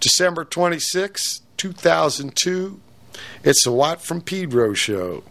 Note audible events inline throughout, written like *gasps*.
December 26, 2002. It's the Watt from Pedro show.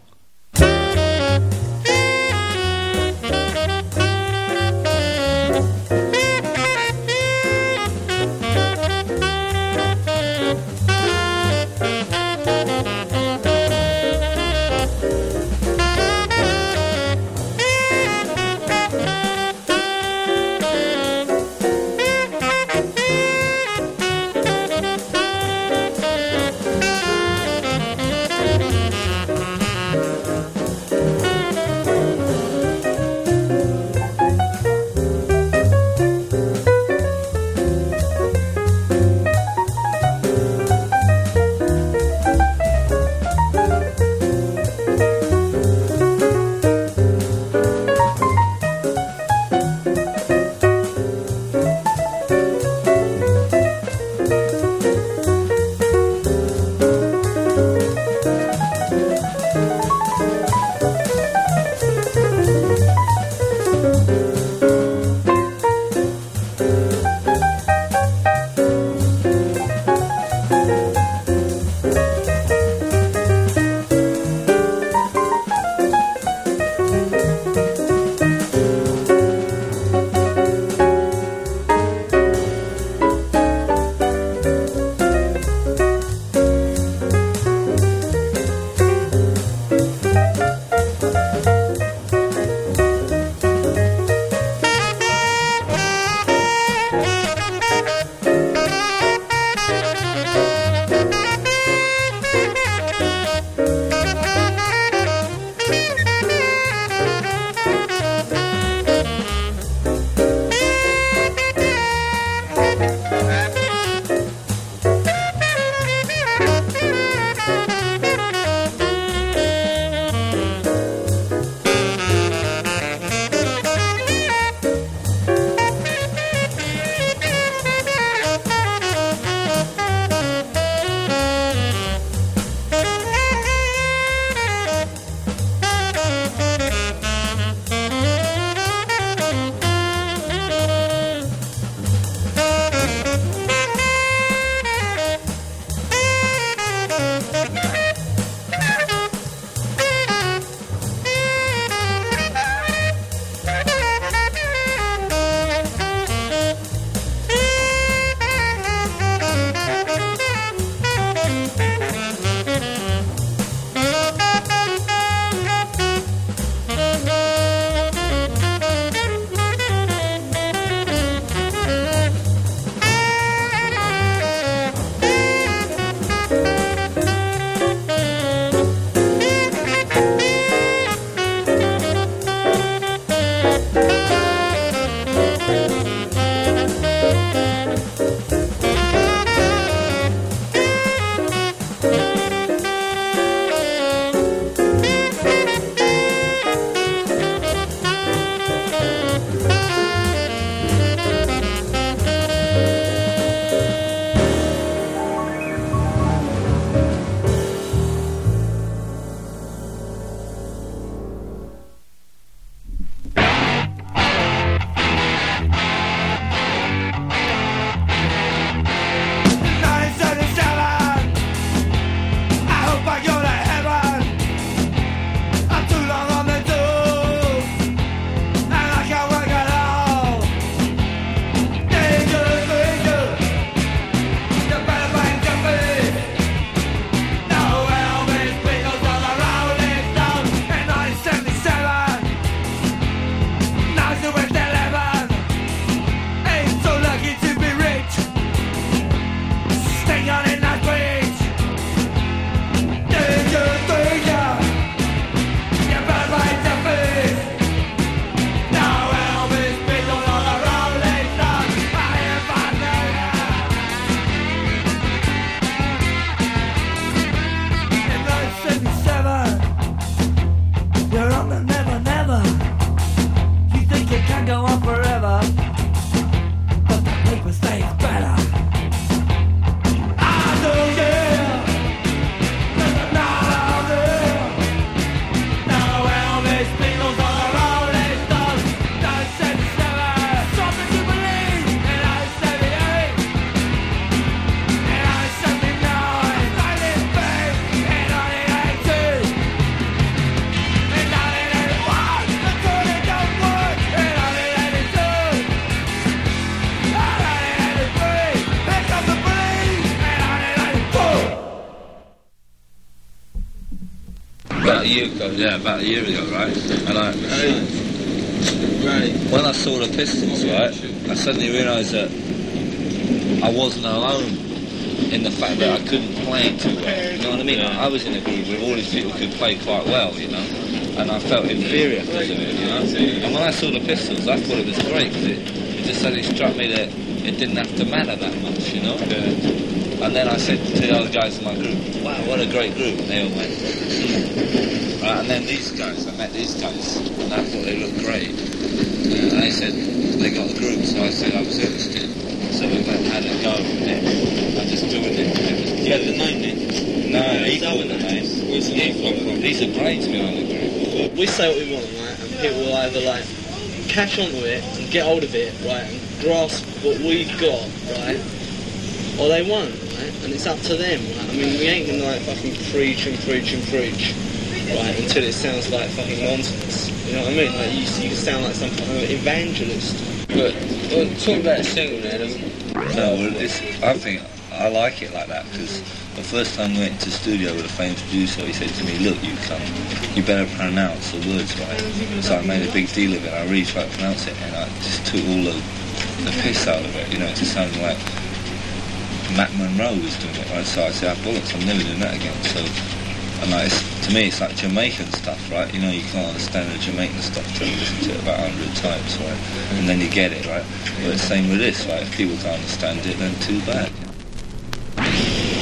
Ago, yeah, about a year ago, right? And I, Right. when I saw the Pistols, right, I suddenly realised that I wasn't alone in the fact that I couldn't play too well. You know what I mean? I was in a group where all these people could play quite well, you know, and I felt inferior because of it, you know. And when I saw the Pistols, I thought it was great because it, it just suddenly struck me that it didn't have to matter that much, you know. And then I said to the other guys in my group, "Wow, what a great group!" And they all went. "Hmm." Right, and then these guys, I met these guys, and I thought they looked great. And they said they got the group, so I said I was interested. So we went and had a go with it. I just joined it. it was, You had the name then? no, he called the name. Where's the name come from? He's a brains behind the group. We say what we want, right? And people will either like catch onto it and get hold of it, right, and grasp what we've got, right, or they won't, right? And it's up to them? I mean, we ain't gonna like fucking preach and preach and preach, right, until it sounds like fucking nonsense. You know what I mean? Like you, you sound like some kind of evangelist. But well, talking about single then, No, well, I think I like it like that because the first time we went to studio with a famous producer, he said to me, "Look, you come, you better pronounce the words right." So I made a big deal of it. I really tried to pronounce it, and I just took all the, the piss out of it. You know, just sounded like Matt Monro was doing it, right? So I said, "Ah, bollocks, I'm never doing that again." So, and like, it's, to me, it's like Jamaican stuff, right? You know, you can't understand the Jamaican stuff till you listen to it about a hundred times, right? And then you get it, right? But it's same with this, right? If people can't understand it, then too bad.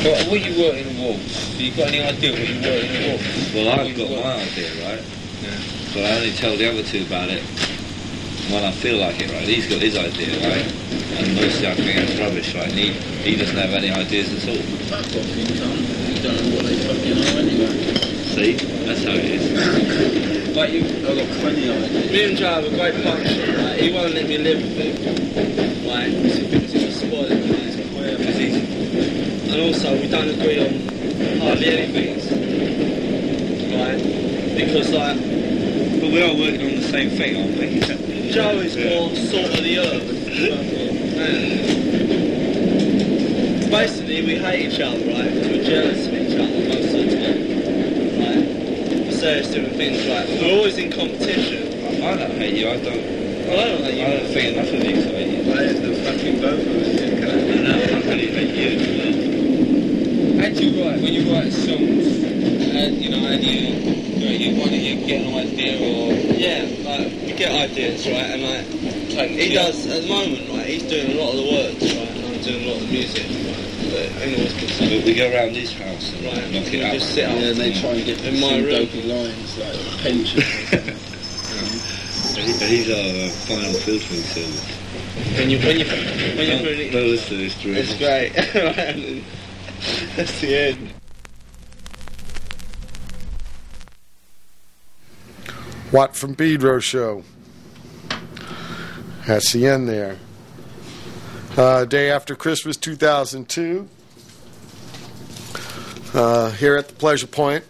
but what you work in the walls? You got any idea what you work in the walls? Well, I've got my idea, right? Yeah. But I only tell the other two about it when I feel like it, right? He's got his idea, right? And mostly I think it's rubbish, right? And he, he doesn't have any ideas at all. Fuck off, you cunt. You don't know what they fucking are anyway. See? That's how it is. But you, I've got plenty of ideas. Me and Joe have a great partnership, right? He won't let me live with him, right? Because he thinks he'll spoil it, right? Because he's, And also, we don't agree on hardly anything, right? Because, like, but we are working on the same thing, aren't we? Joe is more salt of the earth. And basically, we hate each other, right? Because we're jealous of each other most of the time, right? For various different things, right? We're always in competition. I don't hate you, I don't. Well, I don't know I don't think enough of you to hate you. I hate the fucking both of us. you cunt. I know, I really hate you. how do you write when you write songs? And you know, and you, you, know, you want to get an idea or Yeah, like, we get ideas, right? And, like, take He does at the moment, right? He's doing a lot of the words, right? And I'm doing a lot of the music, right? But ain't always good We, we go around his house and Right, knock we it out. just sit up. Yeah, and they try and get In some my room. dopey lines like pension. *laughs* He- He's our uh, final filtering service. When you when you when you're Don't, don't it, listen to this, it's great. Right, *laughs* That's the end. Watt from Pedro Show. That's the end there. Uh, day after Christmas 2002. Uh, here at the Pleasure Point,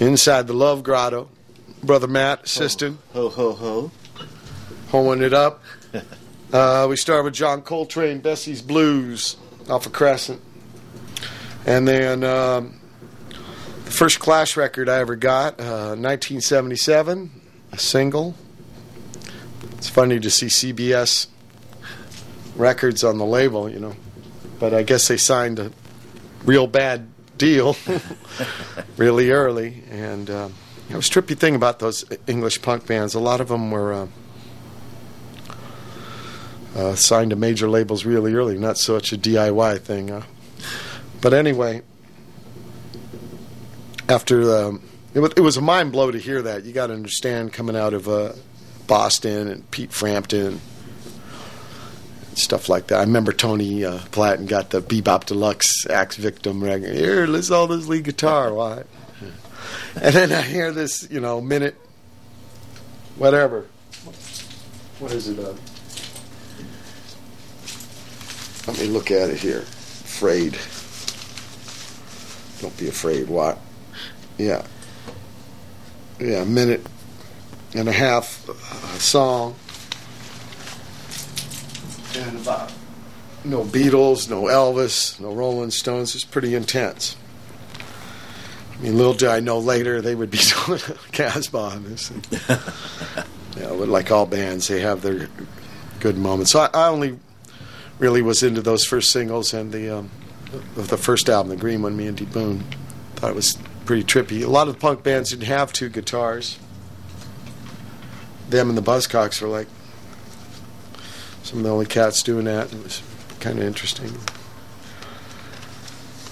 inside the Love Grotto. Brother Matt, assistant, ho ho ho. hoeing it up. *laughs* Uh, we start with John Coltrane, Bessie's Blues, off of Crescent. And then um, the first Clash record I ever got, uh, 1977, a single. It's funny to see CBS records on the label, you know. But I guess they signed a real bad deal *laughs* really early. And uh, it was a trippy thing about those English punk bands. A lot of them were. Uh, uh, signed to major labels really early, not such a DIY thing. Uh. But anyway, after um, it, was, it was a mind blow to hear that. You got to understand coming out of uh, Boston and Pete Frampton, and stuff like that. I remember Tony uh, Platten got the Bebop Deluxe Axe Victim record. Here, to all this lead guitar. Why? And then I hear this, you know, minute, whatever. What is it? Uh, let me look at it here. Afraid. Don't be afraid. What? Yeah. Yeah, a minute and a half uh, song. And about no Beatles, no Elvis, no Rolling Stones. It's pretty intense. I mean, little did I know later they would be *laughs* doing a Casbah on this. And, but like all bands, they have their good moments. So I, I only really was into those first singles and the um, of the first album, the Green one, me and D Boon. Thought it was pretty trippy. A lot of the punk bands didn't have two guitars. Them and the Buzzcocks were like some of the only cats doing that. It was kind of interesting.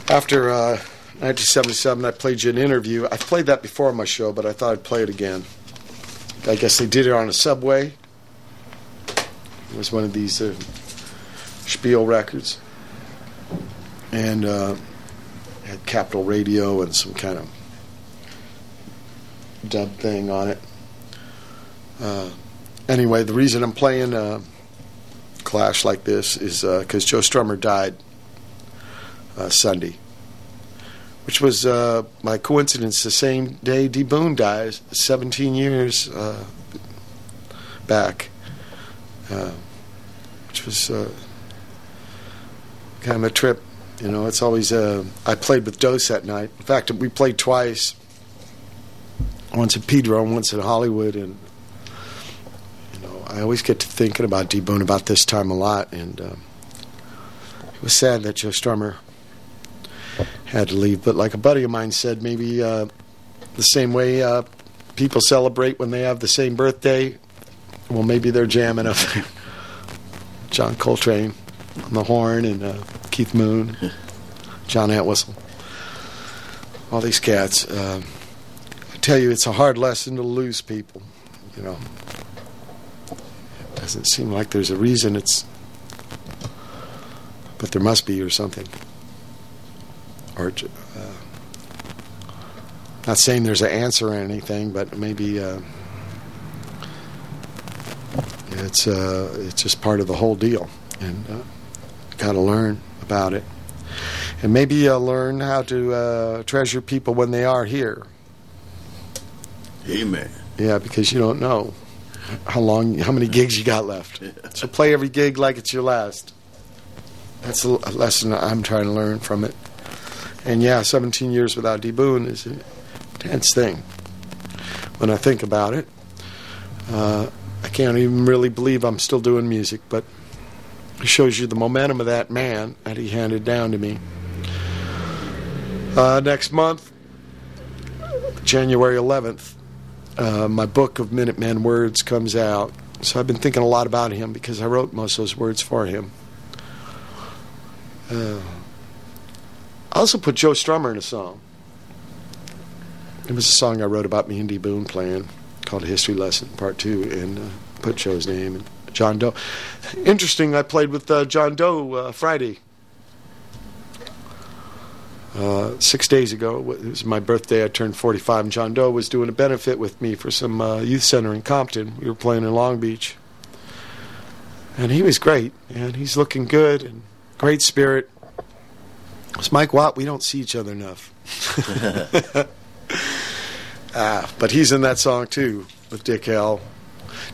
After uh, 1977, I played you an interview. I've played that before on my show, but I thought I'd play it again. I guess they did it on a subway. It was one of these uh, Spiel records. And uh, had Capital Radio and some kind of dub thing on it. Uh, anyway, the reason I'm playing uh, Clash like this is because Joe Strummer died uh, Sunday, which was uh, by coincidence the same day D Boon dies, 17 years uh, back, uh, which was uh, kind of a trip. You know, it's always. Uh, I played with Dos that night. In fact, we played twice. Once in Pedro, and once in Hollywood, and you know, I always get to thinking about D Boon about this time a lot, and um, it was sad that Joe Strummer had to leave. But like a buddy of mine said, maybe uh, the same way uh, people celebrate when they have the same birthday. Well, maybe they're jamming up John Coltrane on the horn and uh, Keith Moon, John Entwistle, all these cats. Uh, I tell you, it's a hard lesson to lose people. You know, it doesn't seem like there's a reason. It's, but there must be or something. Or, uh, not saying there's an answer or anything, but maybe. Uh, it's uh, it's just part of the whole deal, and uh, got to learn about it, and maybe uh, learn how to uh, treasure people when they are here. Amen. Yeah, because you don't know how long, how many gigs you got left. *laughs* So play every gig like it's your last. That's a a lesson I'm trying to learn from it. And yeah, 17 years without D Boon is a tense thing. When I think about it, uh, I can't even really believe I'm still doing music, but shows you the momentum of that man that he handed down to me. Uh, next month, January 11th, uh, my book of Minutemen words comes out. So I've been thinking a lot about him because I wrote most of those words for him. Uh, I also put Joe Strummer in a song. It was a song I wrote about D. Boon playing called History Lesson Part 2 and uh, put Joe's name and John Doe. Interesting, I played with uh, John Doe uh, Friday. Uh, six days ago, it was my birthday. I turned 45, and John Doe was doing a benefit with me for some uh, youth center in Compton. We were playing in Long Beach, and he was great, and he's looking good and great spirit. It's Mike Watt. We don't see each other enough. *laughs* *laughs* ah, but he's in that song too with Dick Hell.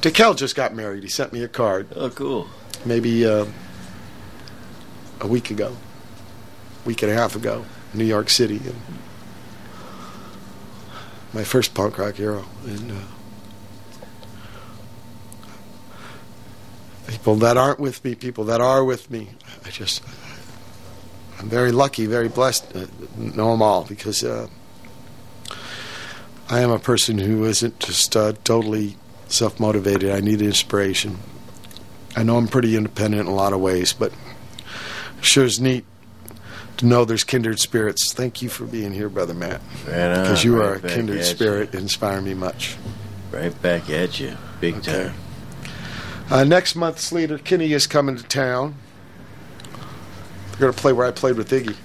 Dick Hell just got married. He sent me a card Oh, cool. maybe uh, a week ago, week and a half ago, New York City, and my first punk rock hero. And uh, people that aren't with me, people that are with me, I just, I'm very lucky, very blessed. Uh, know them all because uh, I am a person who isn't just uh, totally self motivated. I need inspiration. I know I'm pretty independent in a lot of ways, but sure is neat to know there's kindred spirits. Thank you for being here, Brother Matt, Right on. because you are a kindred spirit, inspire me much. Right back at you. Big Okay. time. Uh, next month's Sleater-Kinney, is coming to town. They're going to play where I played with Iggy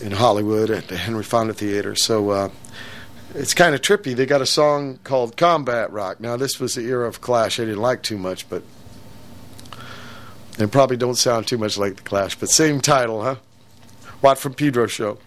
in Hollywood at the Henry Fonda Theater. So uh, it's kind of trippy. They got a song called Combat Rock. Now, this was the era of Clash I didn't like too much, but it probably don't sound too much like the Clash. But same title, huh? Watt from Pedro Show.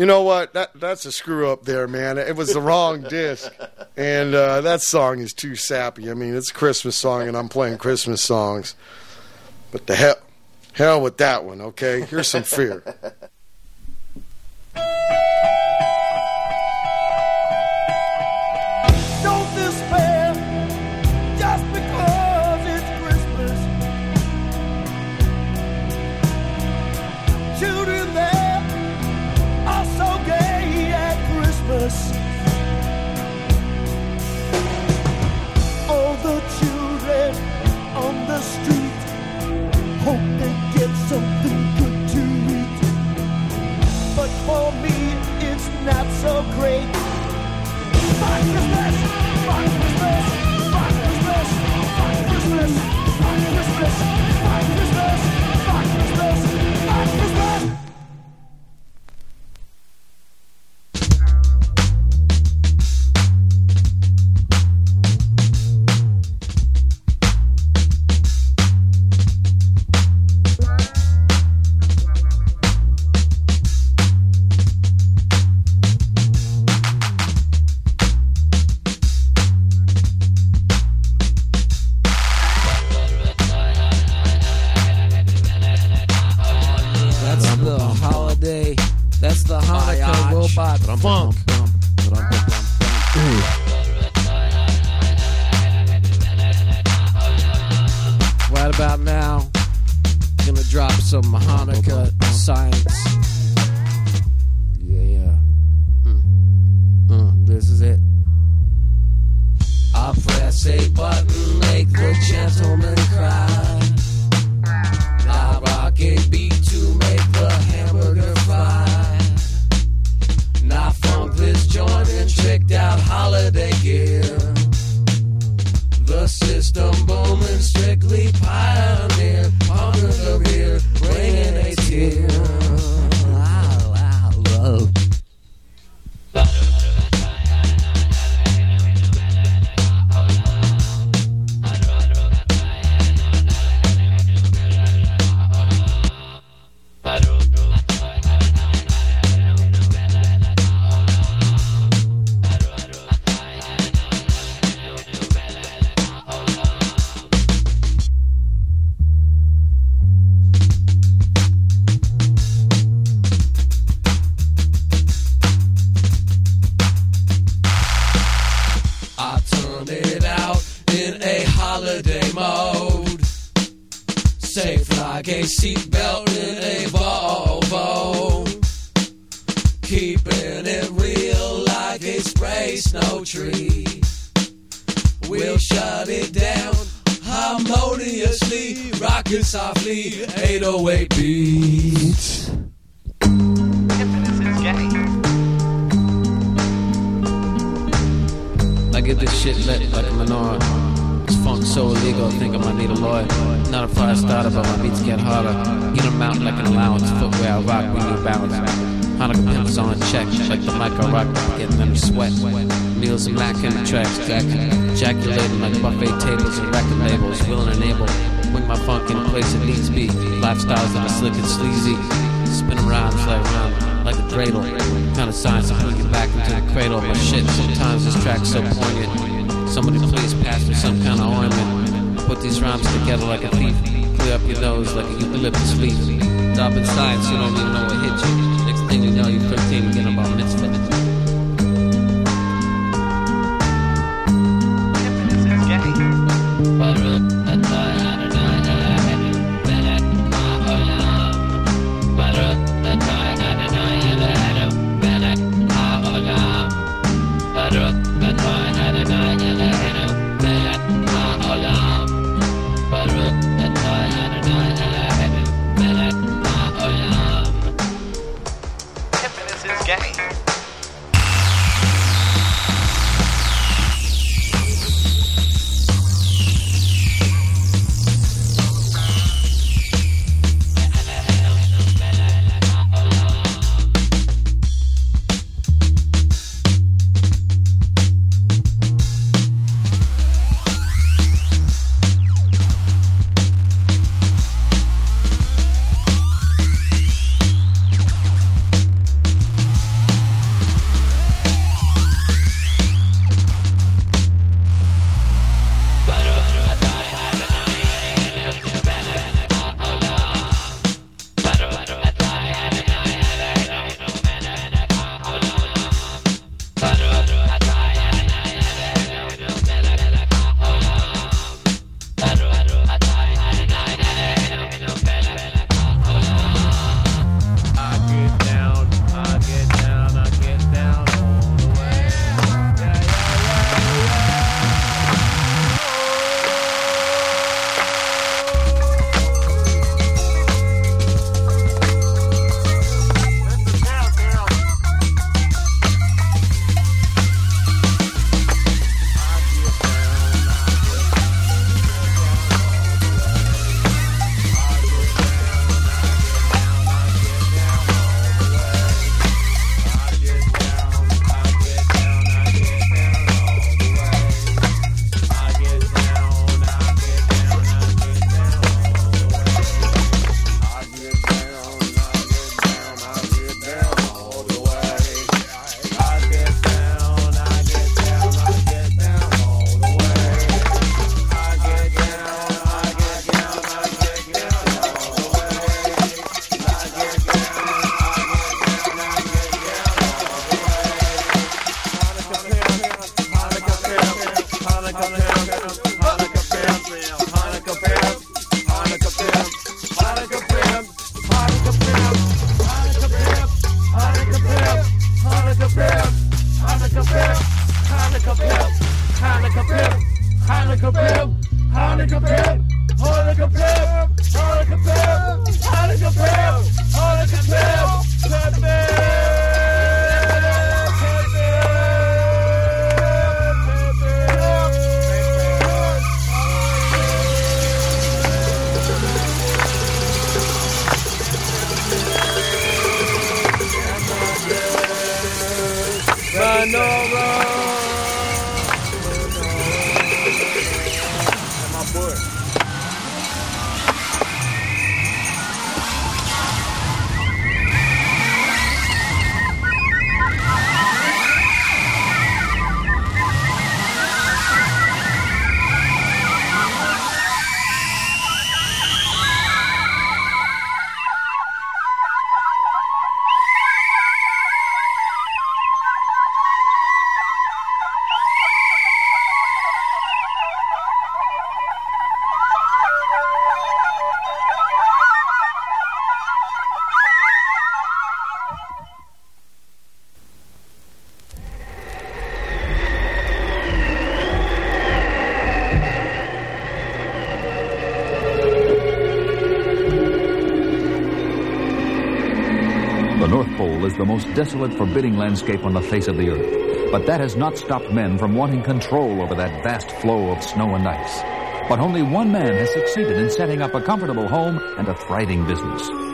you know what? That that's a screw up there, man. It was the wrong disc, and uh, that song is too sappy. I mean, it's a Christmas song, and I'm playing Christmas songs. But the hell, hell with that one. Okay, here's some fear. the most desolate, forbidding landscape on the face of the earth. But that has not stopped men from wanting control over that vast flow of snow and ice. But only one man has succeeded in setting up a comfortable home and a thriving business.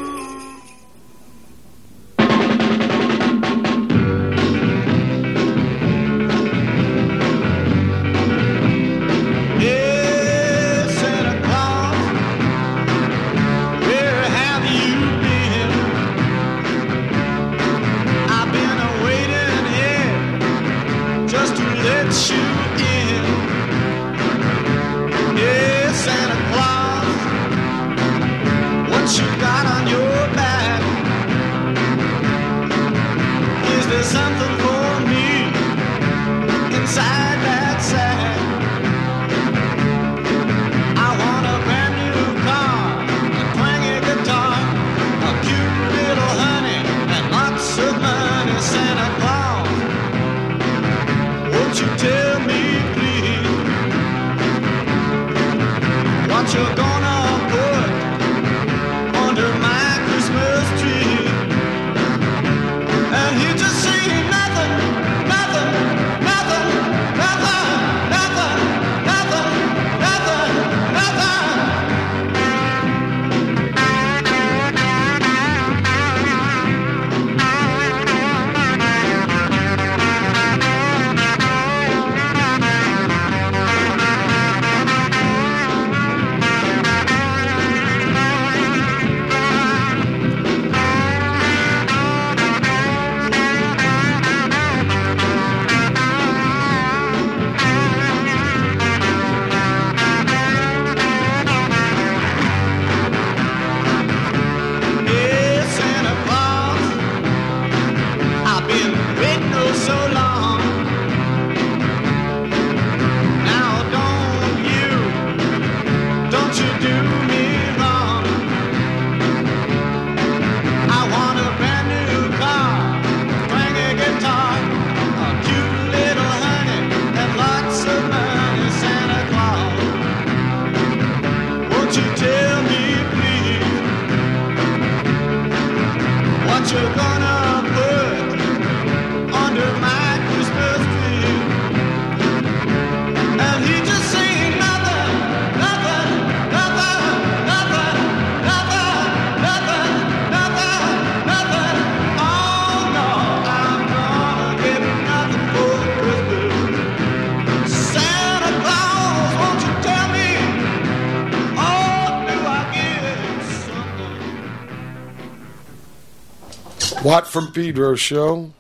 Watt from Pedro show.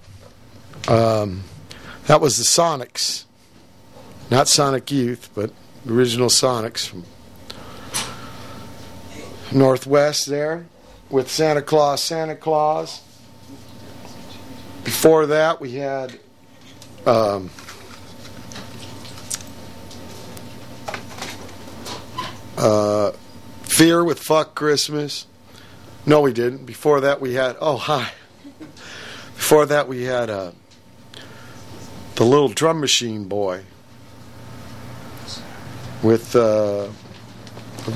Um, that was the Sonics, not Sonic Youth, but original Sonics from Northwest there with Santa Claus, Santa Claus. Before that, we had. Um, uh, Fear with Fuck Christmas. No, we didn't. Before that, we had, oh, hi. Before that, we had uh, the little drum machine boy with uh,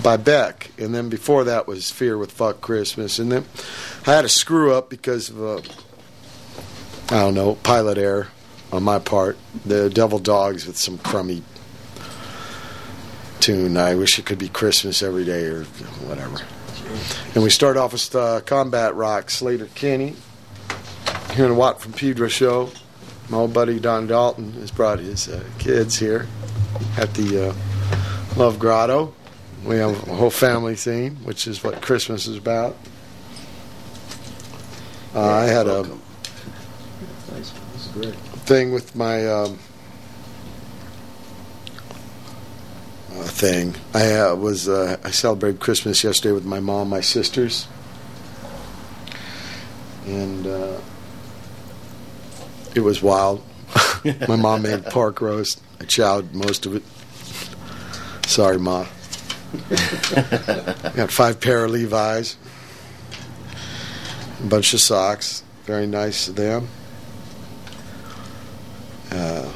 by Beck, and then before that was Fear with Fuck Christmas, and then I had a screw up because of a I don't know pilot error on my part. The Devil Dogs with some crummy tune. I wish it could be Christmas every day or whatever. And we start off with uh, Combat Rock, Sleater-Kinney. Here in Watt from Pedro show. My old buddy Don Dalton has brought his uh, kids here at the uh, Love Grotto. We have a whole family theme, which is what Christmas is about. Uh, I had a Nice. This is great. thing with my um, uh, thing. I uh, was uh, I celebrated Christmas yesterday with my mom, my sisters, and uh, it was wild. *laughs* my mom made pork roast. I chowed most of it. Sorry, ma. *laughs* Got five pair of Levi's, a bunch of socks. Very nice of them. Uh,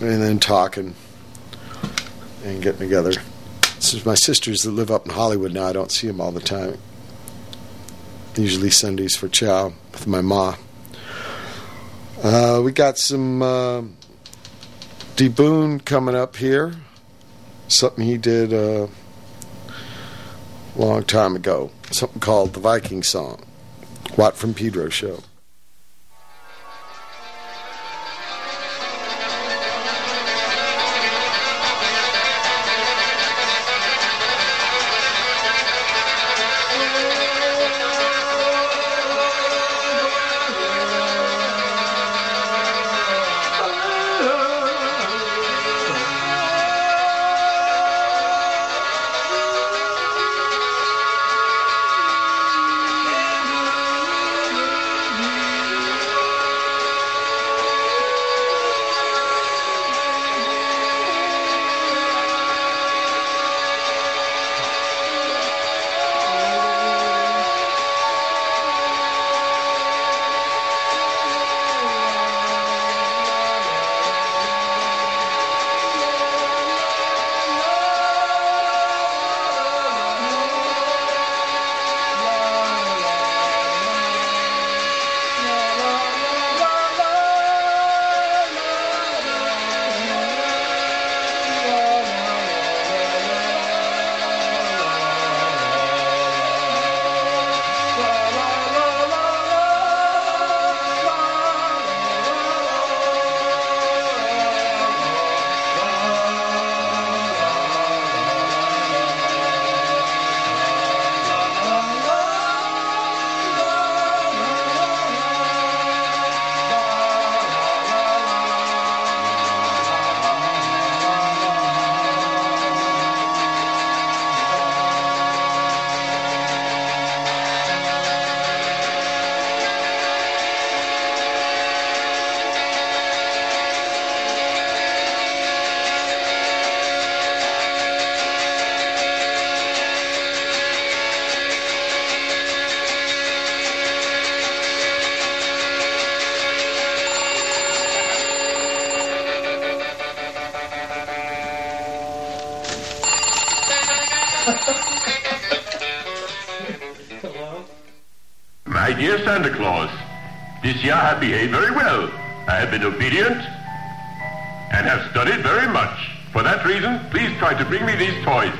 and then talking and getting together. This is my sisters that live up in Hollywood now. I don't see them all the time. Usually Sundays for chow with my ma. Uh, we got some uh, D Boon coming up here. Something he did uh, a long time ago. Something called the Viking Song. Watt from Pedro Show. Have behaved very well. I have been obedient and have studied very much. For that reason, please try to bring me these toys.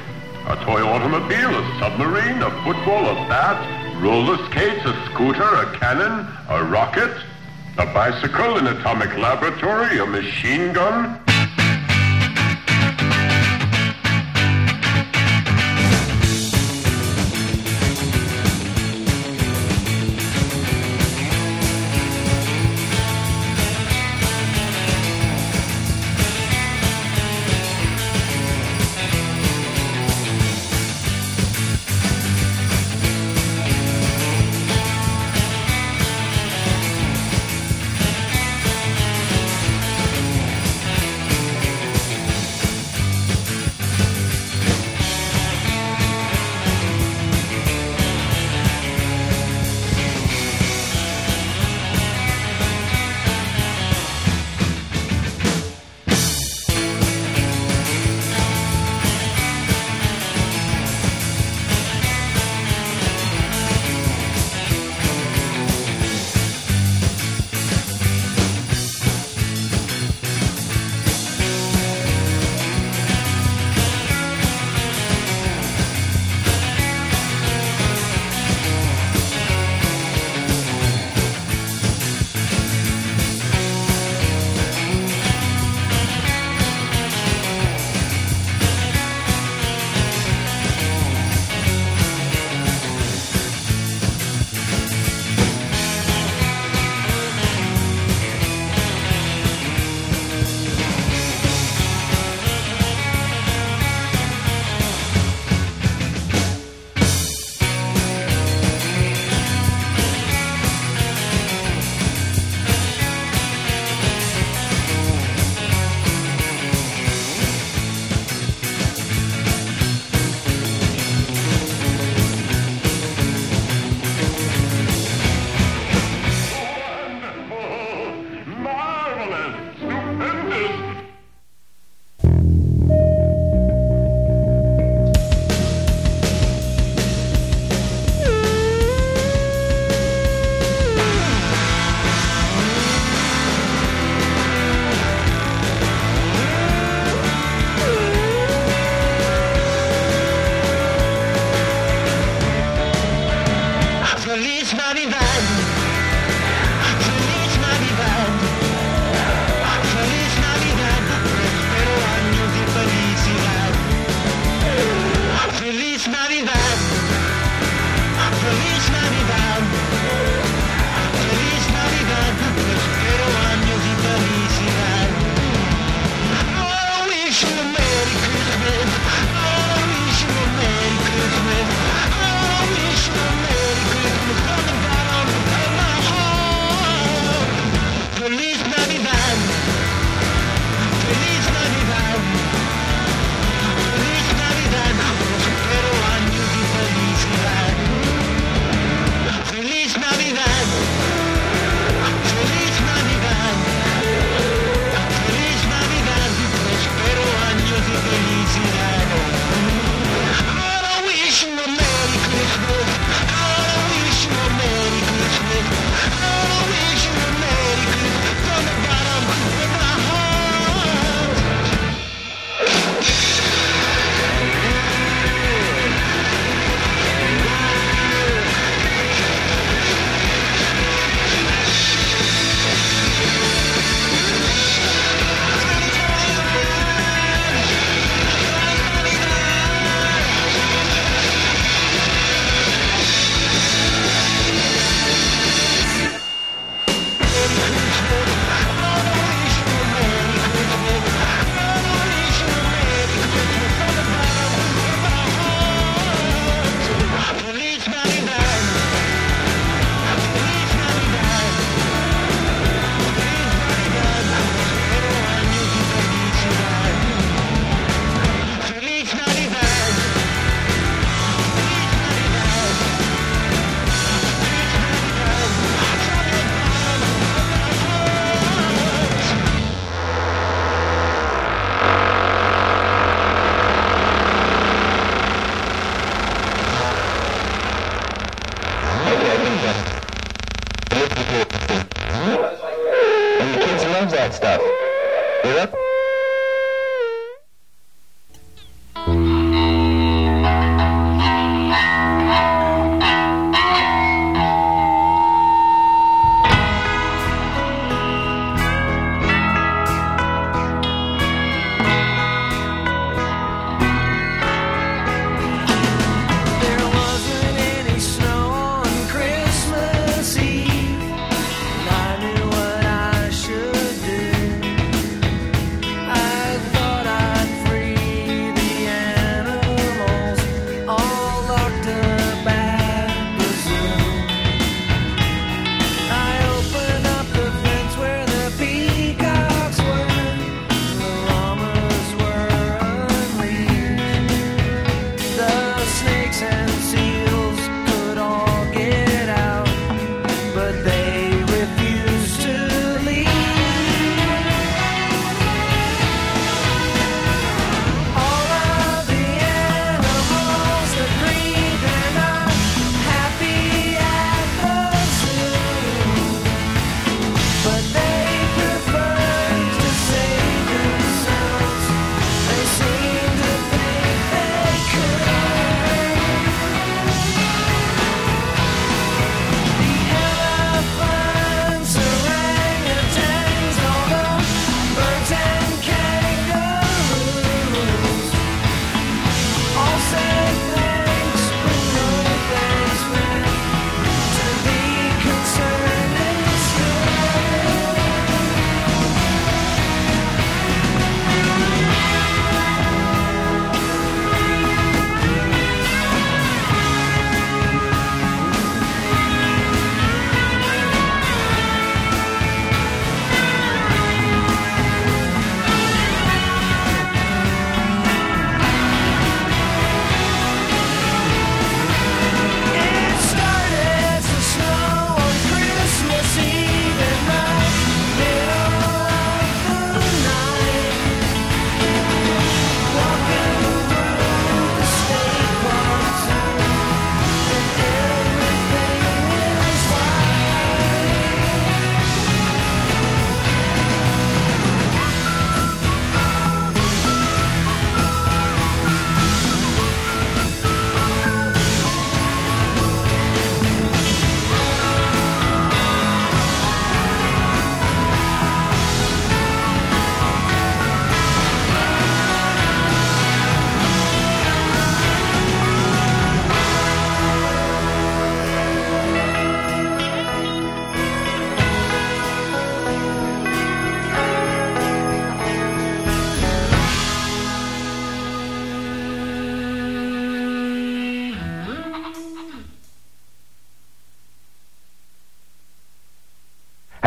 A toy automobile, a submarine, a football, a bat, roller skates, a scooter, a cannon, a rocket, a bicycle, an atomic laboratory, a machine gun,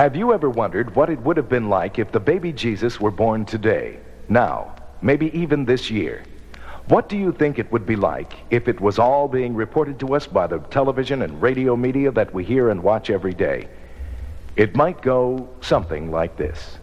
Have you ever wondered what it would have been like if the baby Jesus were born today, now, maybe even this year? What do you think it would be like if it was all being reported to us by the television and radio media that we hear and watch every day? It might go something like this.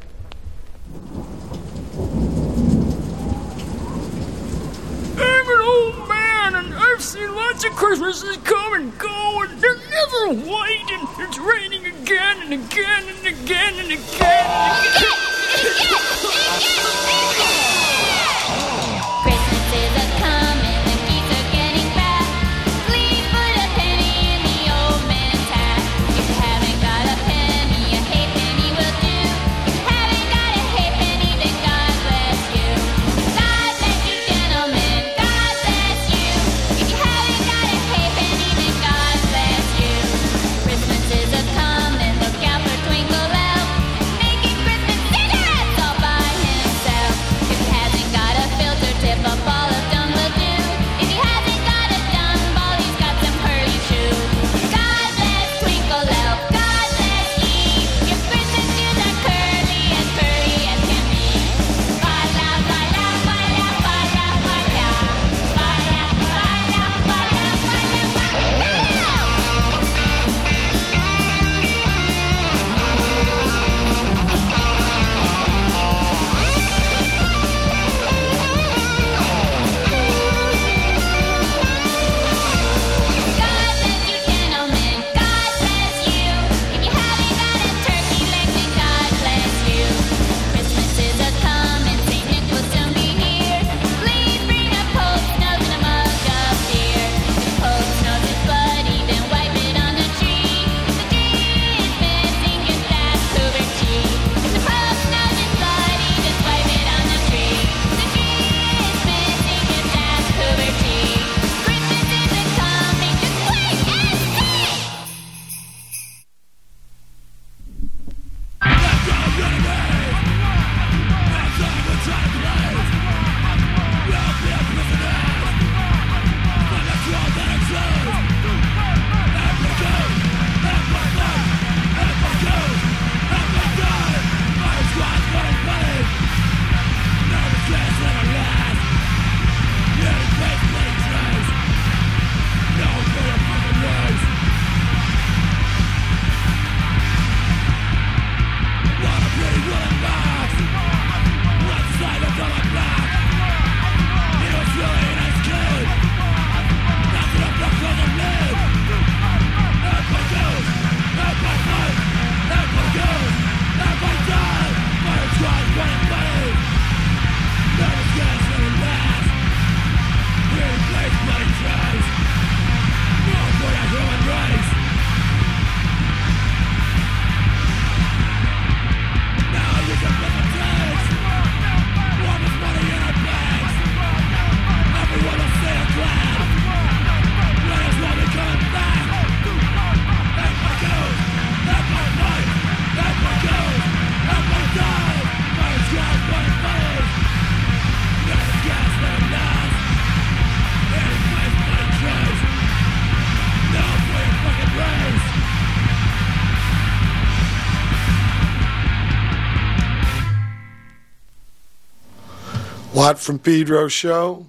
Watt from Pedro show.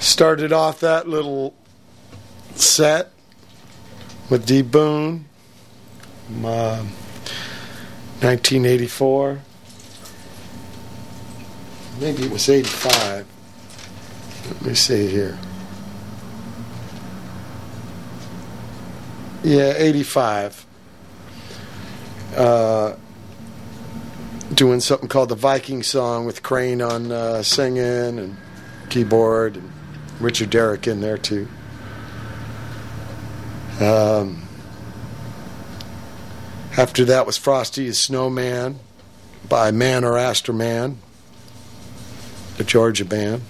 Started off that little set with D Boon, um, uh, 1984. Maybe it was 85. Let me see here. Yeah, 85. Uh, doing something called the Viking song with Crane on uh, singing and keyboard and Richard Derrick in there too. Um, after that was Frosty is Snowman by Man or Astro Man, the Georgia band.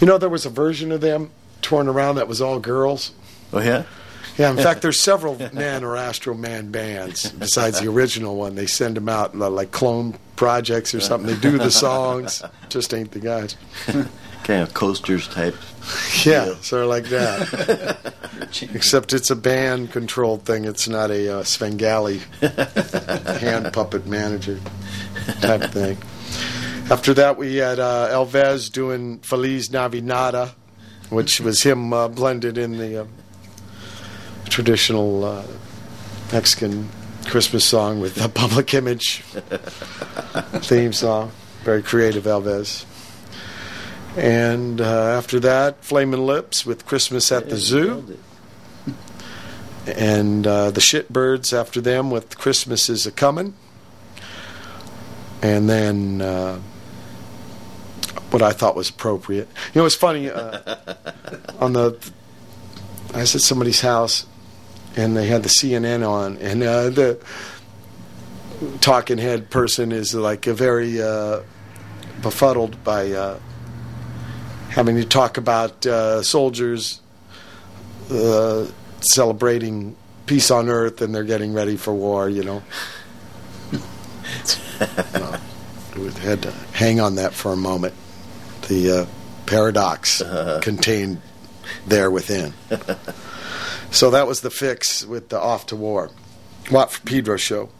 You know, there was a version of them touring around that was all girls. Oh, yeah? Yeah, in fact, there's several Man or Astro Man bands besides the original one. They send them out like clone projects or something. They do the songs, just ain't the guys. kind of coasters type. Yeah, sort of like that. Except it's a band controlled thing. It's not a uh, Svengali *laughs* hand puppet manager type thing. After that, we had uh, El Vez doing Feliz Navidad, which was him uh, blended in the uh, traditional uh, Mexican Christmas song with the public image *laughs* theme song. Very creative, El Vez. And uh, after that, Flamin' Lips with Christmas at the Zoo. *laughs* And uh, the Shitbirds after them with Christmas is a Comin'. And then uh, what I thought was appropriate. You know, it's funny. Uh, *laughs* on the, I was at somebody's house, and they had the CNN on, and uh, the talking head person is like a very uh, befuddled by uh, having to talk about uh, soldiers uh, celebrating peace on earth, and they're getting ready for war. You know. *laughs* We had to hang on that for a moment. The uh, paradox contained there within. *laughs* so that was the fix with the Off to War. Watt for Pedro show.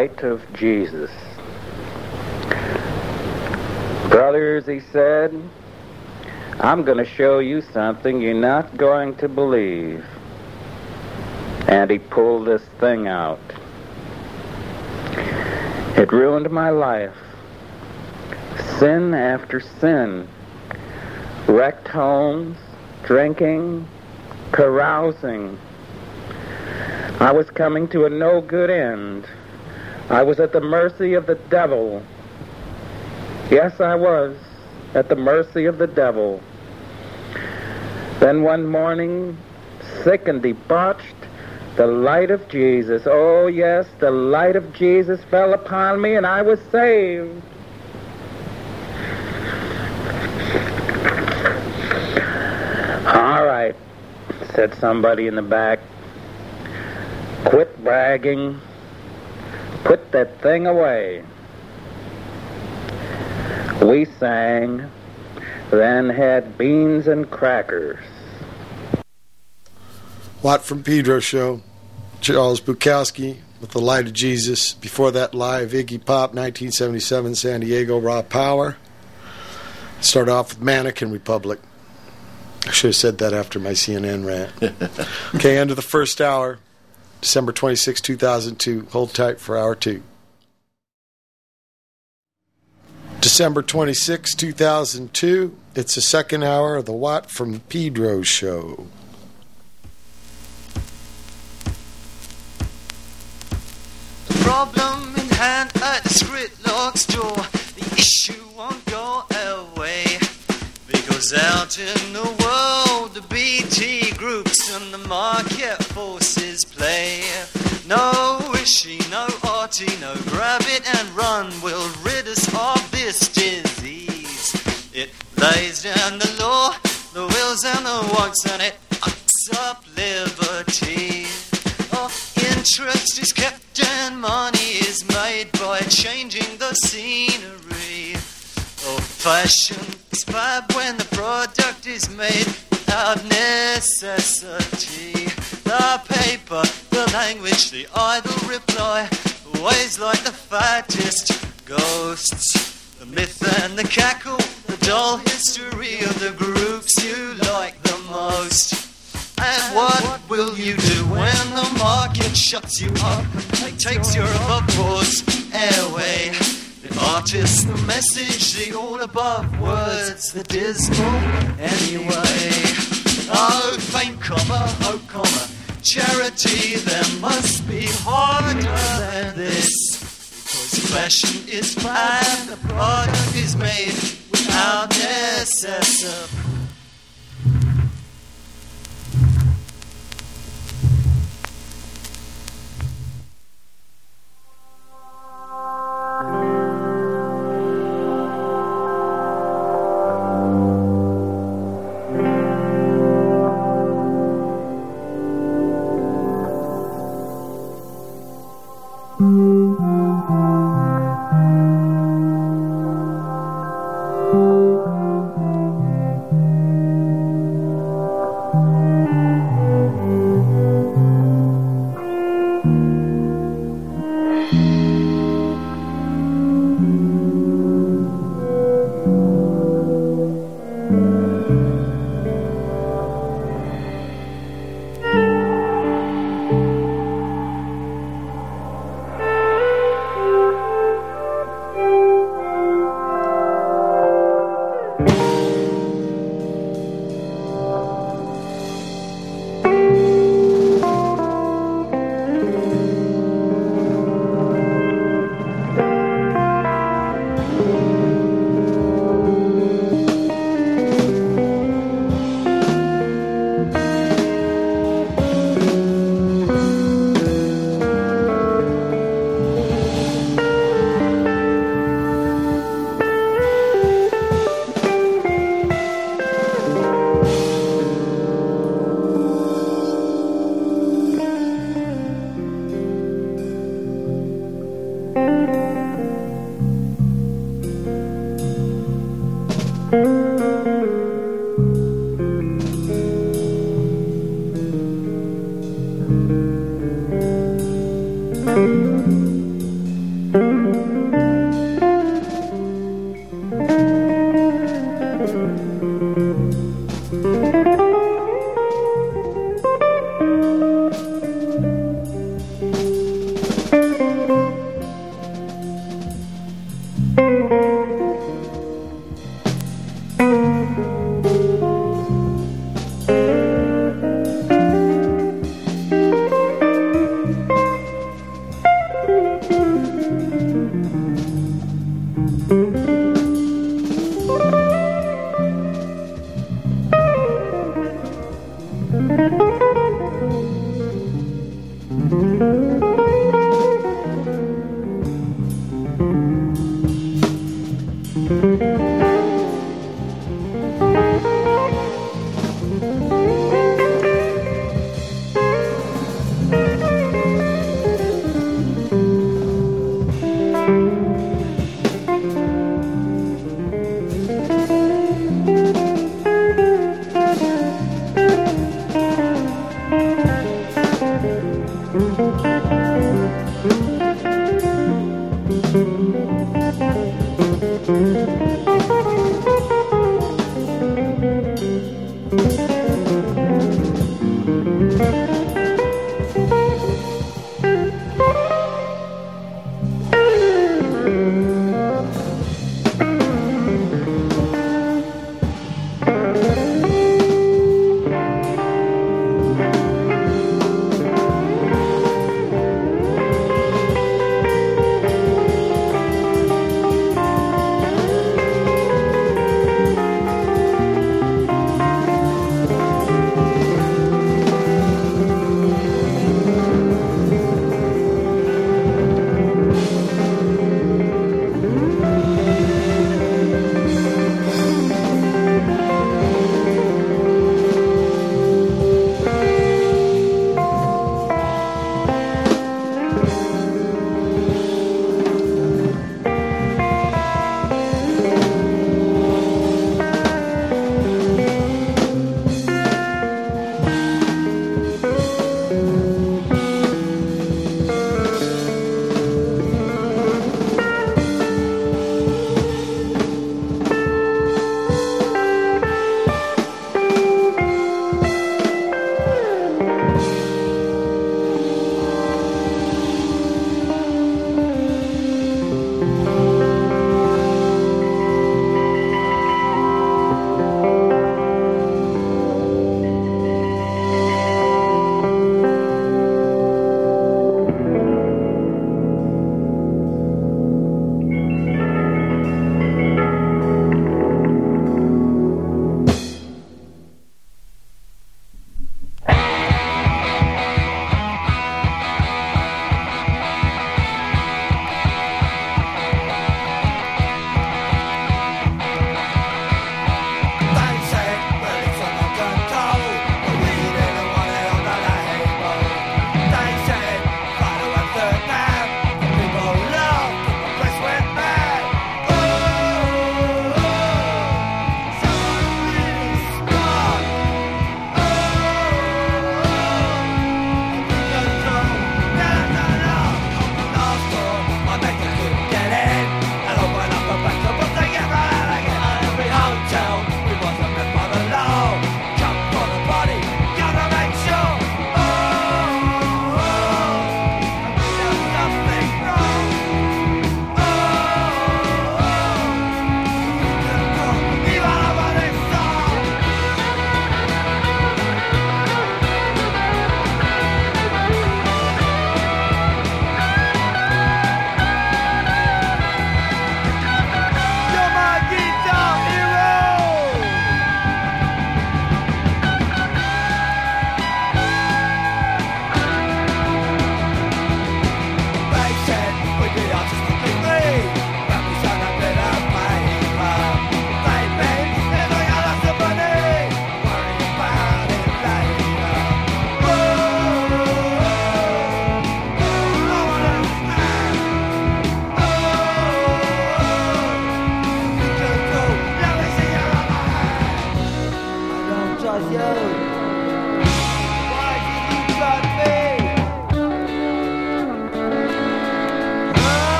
Light of Jesus. Brothers, he said, I'm going to show you something you're not going to believe. And he pulled this thing out. It ruined my life. Sin after sin. Wrecked homes, drinking, carousing. I was coming to a no good end. I was at the mercy of the devil. Yes, I was at the mercy of the devil. Then one morning, sick and debauched, the light of Jesus, oh yes, the light of Jesus fell upon me and I was saved. All right, said somebody in the back. Quit bragging. Put that thing away. We sang, then had beans and crackers. Watt from Pedro show. Charles Bukowski with the Light of Jesus. Before that, live Iggy Pop, 1977, San Diego, Raw Power. Start off with Mannequin Republic. I should have said that after my CNN rant. *laughs* okay, end of the first hour, December 26, 2002. Hold tight for hour two. December 26, 2002. It's the second hour of the Watt from Pedro show. problem in hand the door. The issue won't go away. Because out in the world, BT groups and the market forces play. No wishy, no arty, no grab it and run will rid us of this disease. It lays down the law, the wills and the wants, and it ups up liberty. Oh, interest is kept and money is made by changing the scenery. Oh, fashion is bad when the product is made without necessity. The paper, the language, the idle reply, always like the fattest ghosts. The myth and the cackle, the dull history of the groups you like the most. And what will you do when the market shuts you up and takes your above-boards airway? Artists, the message, the all above words, the dismal anyway. Oh, fame, comma, oh, comma, charity, there must be harder than this. Because fashion is fine, the product is made without necessity.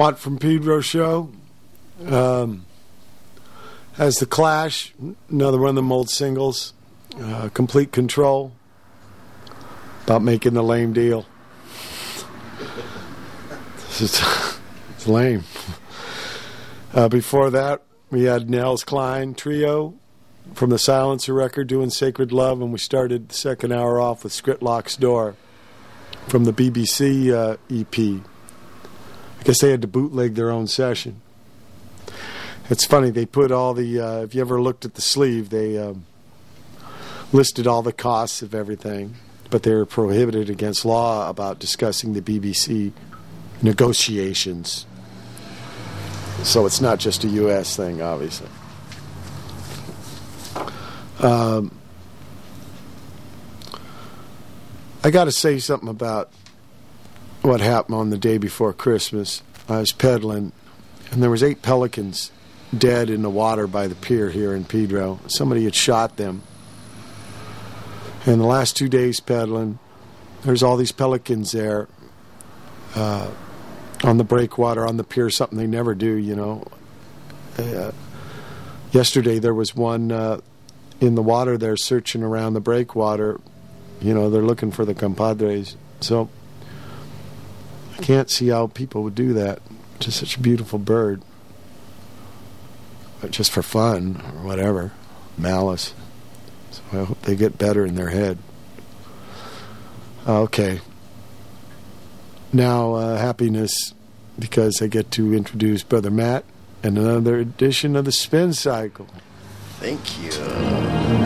Watt from Pedro show. Um, has the Clash, another one of them old singles. Uh, Complete Control. About making the lame deal. *laughs* Is it's lame. *laughs* Uh, before that, we had Nels Cline Trio from the Silencer record doing Sacred Love, and we started the second hour off with Scritlocks Door from the BBC uh, EP. I guess they had to bootleg their own session. It's funny, they put all the, uh, if you ever looked at the sleeve, they um, listed all the costs of everything, but they were prohibited against law about discussing the BBC negotiations. So it's not just a U.S. thing, obviously. Um, I got to say something about what happened on the day before Christmas. I was pedaling, and there was eight pelicans dead in the water by the pier here in Pedro. Somebody had shot them. And the last two days pedaling, there's all these pelicans there uh, on the breakwater, on the pier, something they never do, you know. Uh, yesterday there was one uh, in the water there searching around the breakwater. You know, they're looking for the compadres. So can't see how people would do that. to such a beautiful bird. But just for fun or whatever. Malice. So I hope they get better in their head. Okay. Now, uh, happiness because I get to introduce Brother Matt and another edition of the Spin Cycle. Thank you.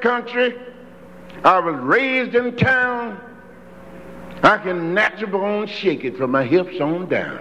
Country. I was raised in town. I can natural born shake it from my hips on down.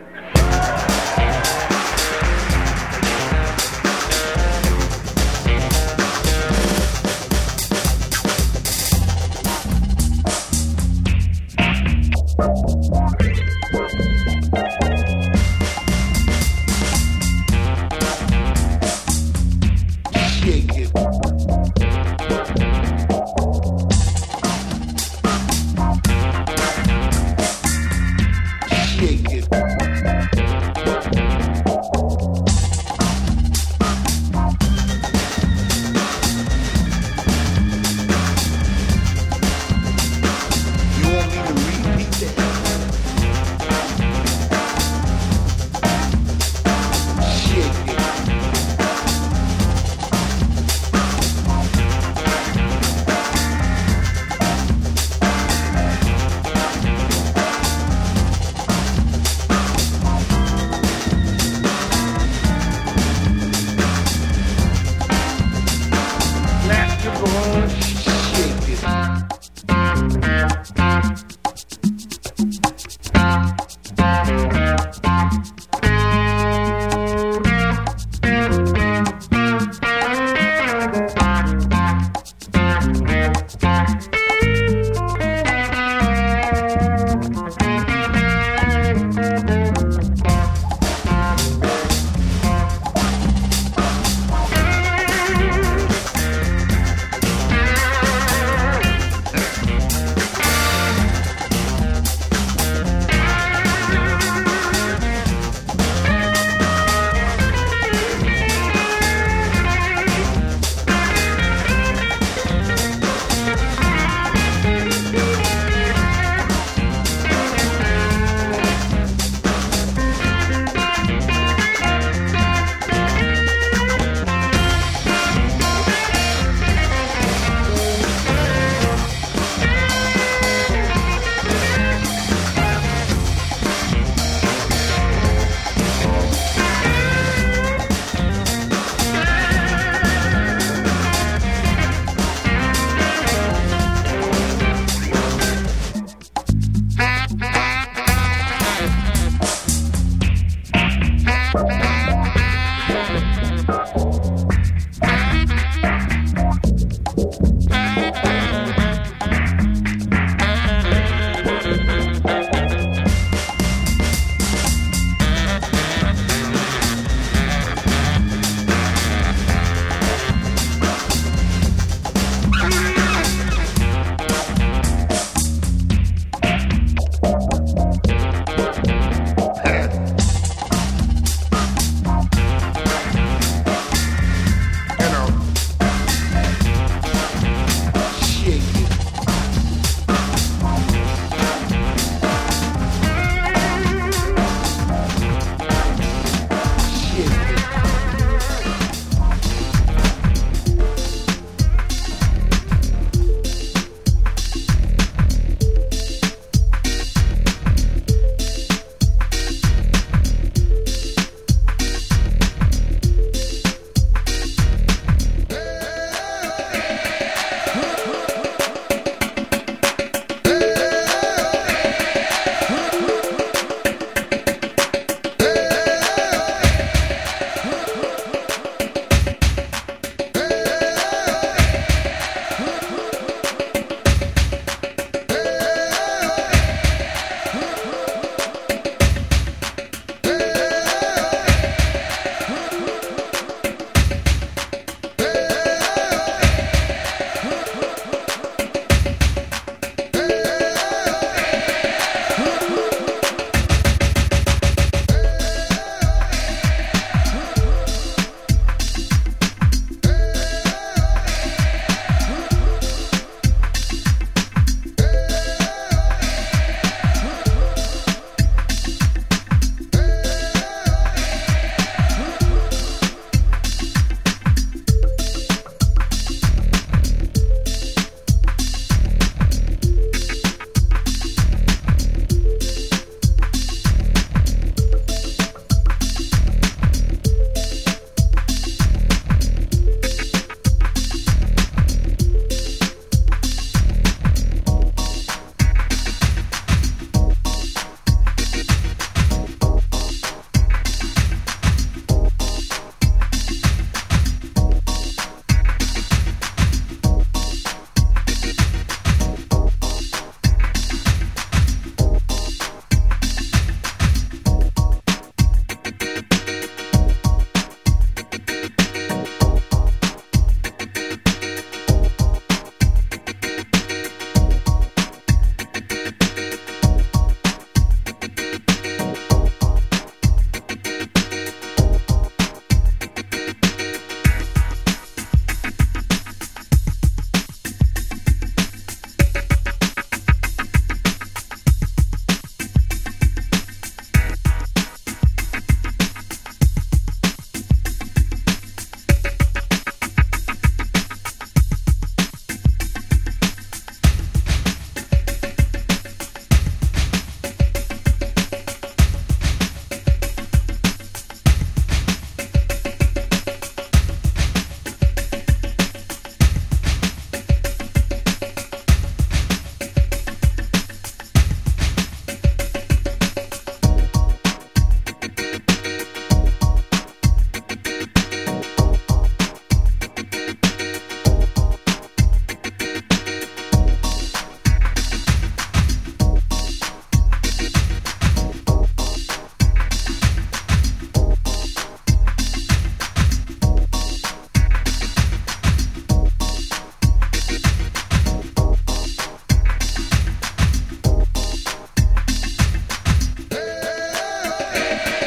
Yeah. *laughs*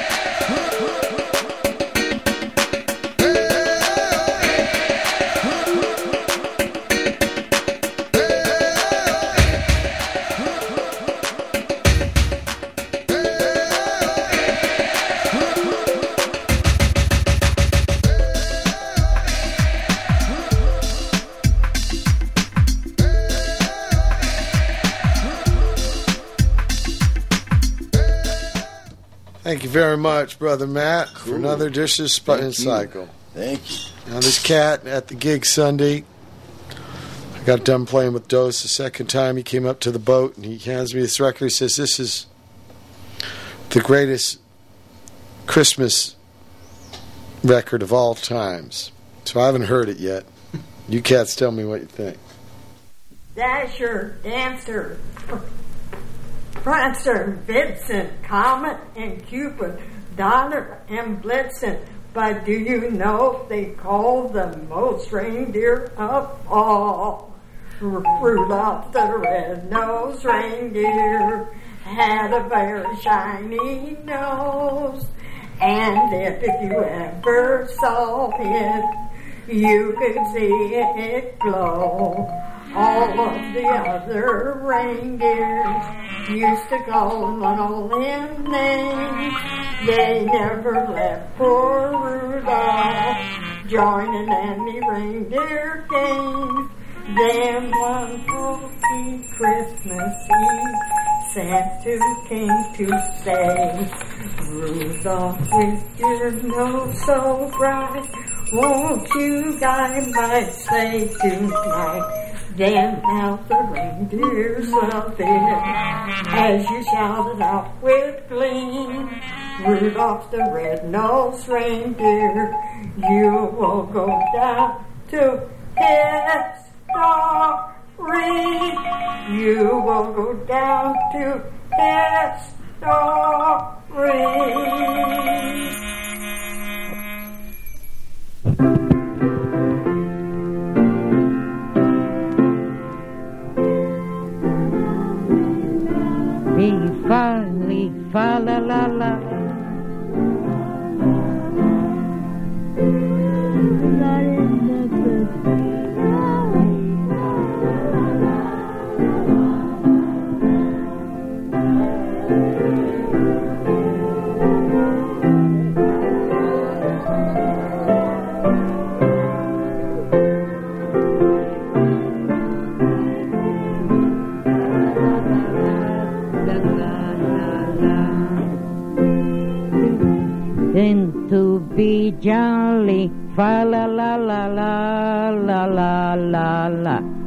very much, brother Matt, for another dishes sputting cycle. Thank you. Now this cat at the gig Sunday. I got done playing with Dos the second time. He came up to the boat and he hands me this record. He says, "This is the greatest Christmas record of all times." So I haven't heard it yet. You cats, tell me what you think. Dasher, Dancer, *laughs* Prancer, Vincent, Comet, and Cupid, Donner, and Blitzen. But do you know they call the most reindeer of all? Rudolph the red-nosed reindeer had a very shiny nose. And if you ever saw it, you could see it glow. All of the other reindeers used to call all them names. They never let poor Rudolph joining in any reindeer games. Then one foggy Christmas Eve, Santa came to say, Rudolph, with your nose so bright, won't you guide my sleigh tonight? Then out the reindeers it as you shouted out with glee. Rudolph the red-nosed reindeer, you will go down to history. You will go down to history. fali, fa la la la. Not in the. To be jolly, fa la la la la la la la la.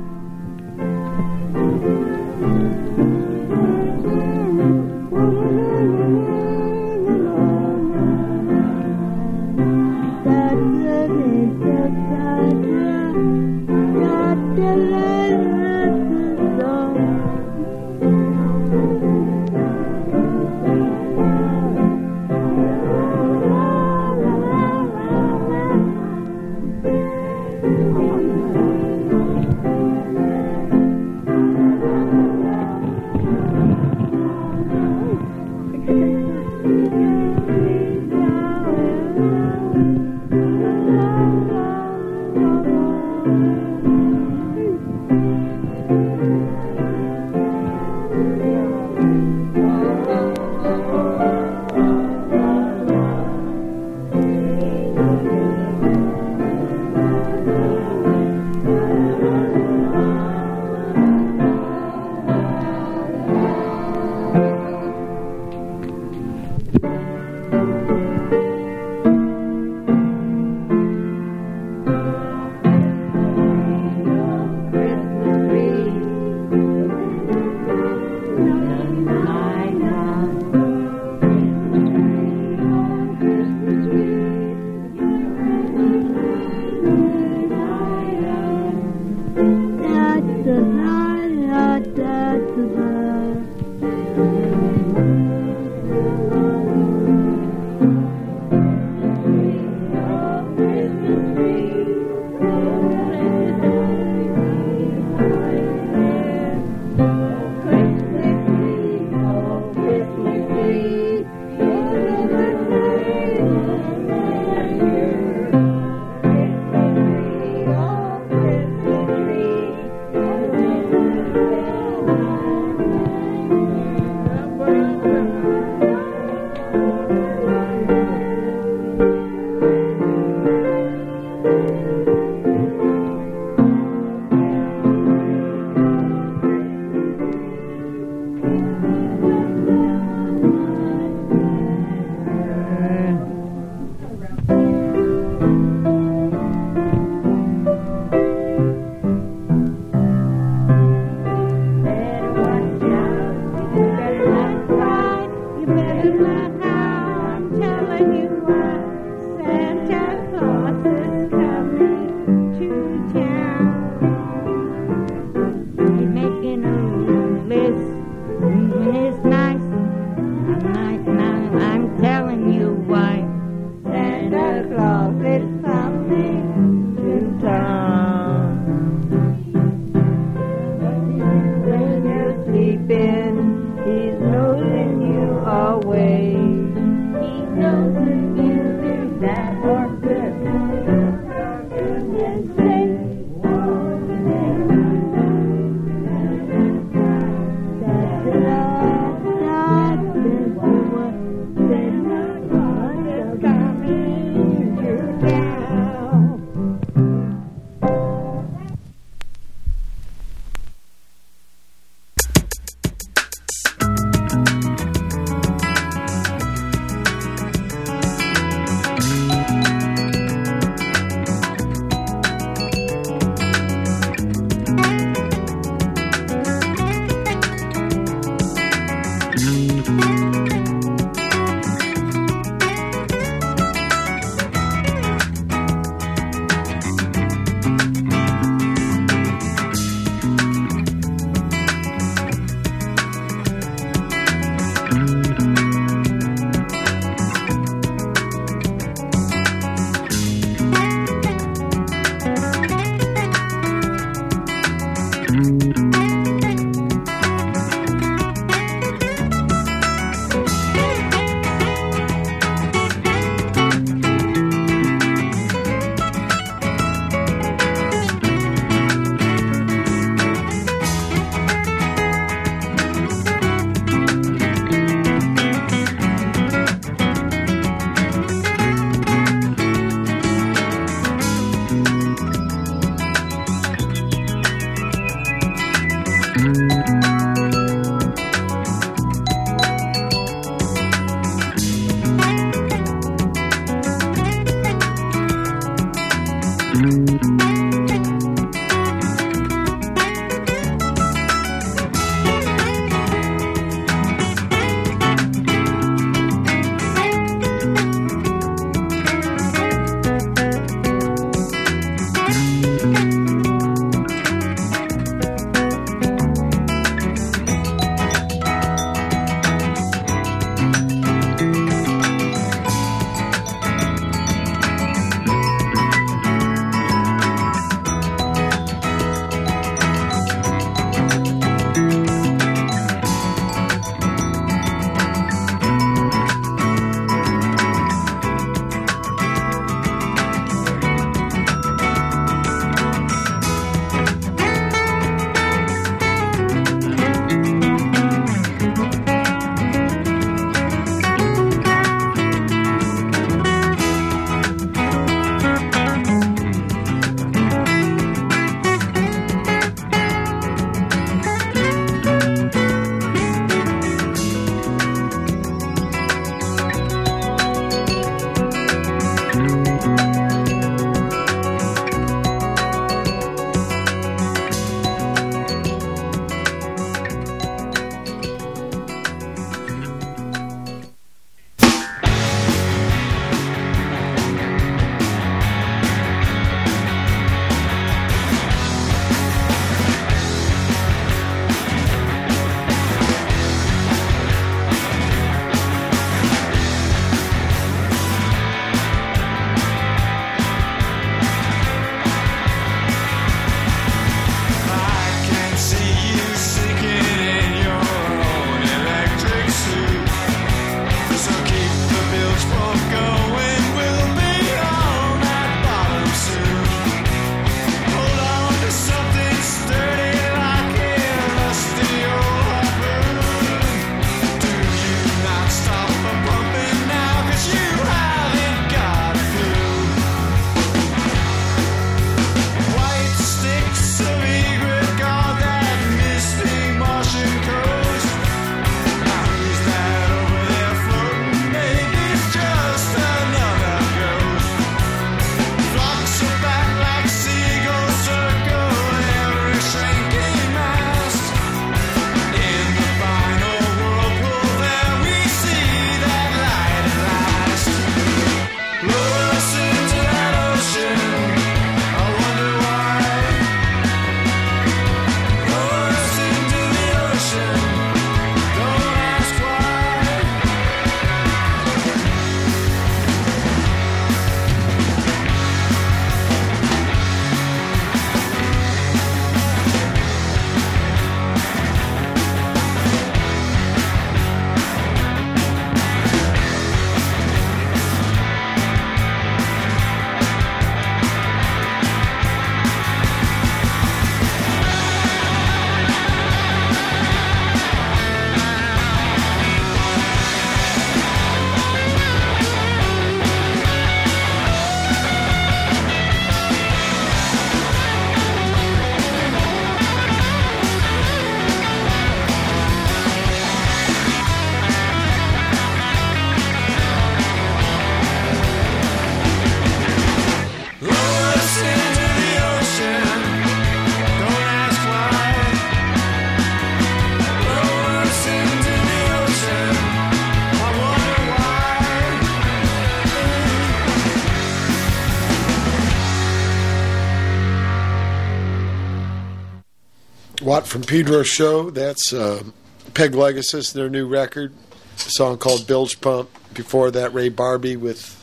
From Pedro Show. That's uh, Peglegasus, their new record. A song called Bilge Pump. Before that, Ray Barbee with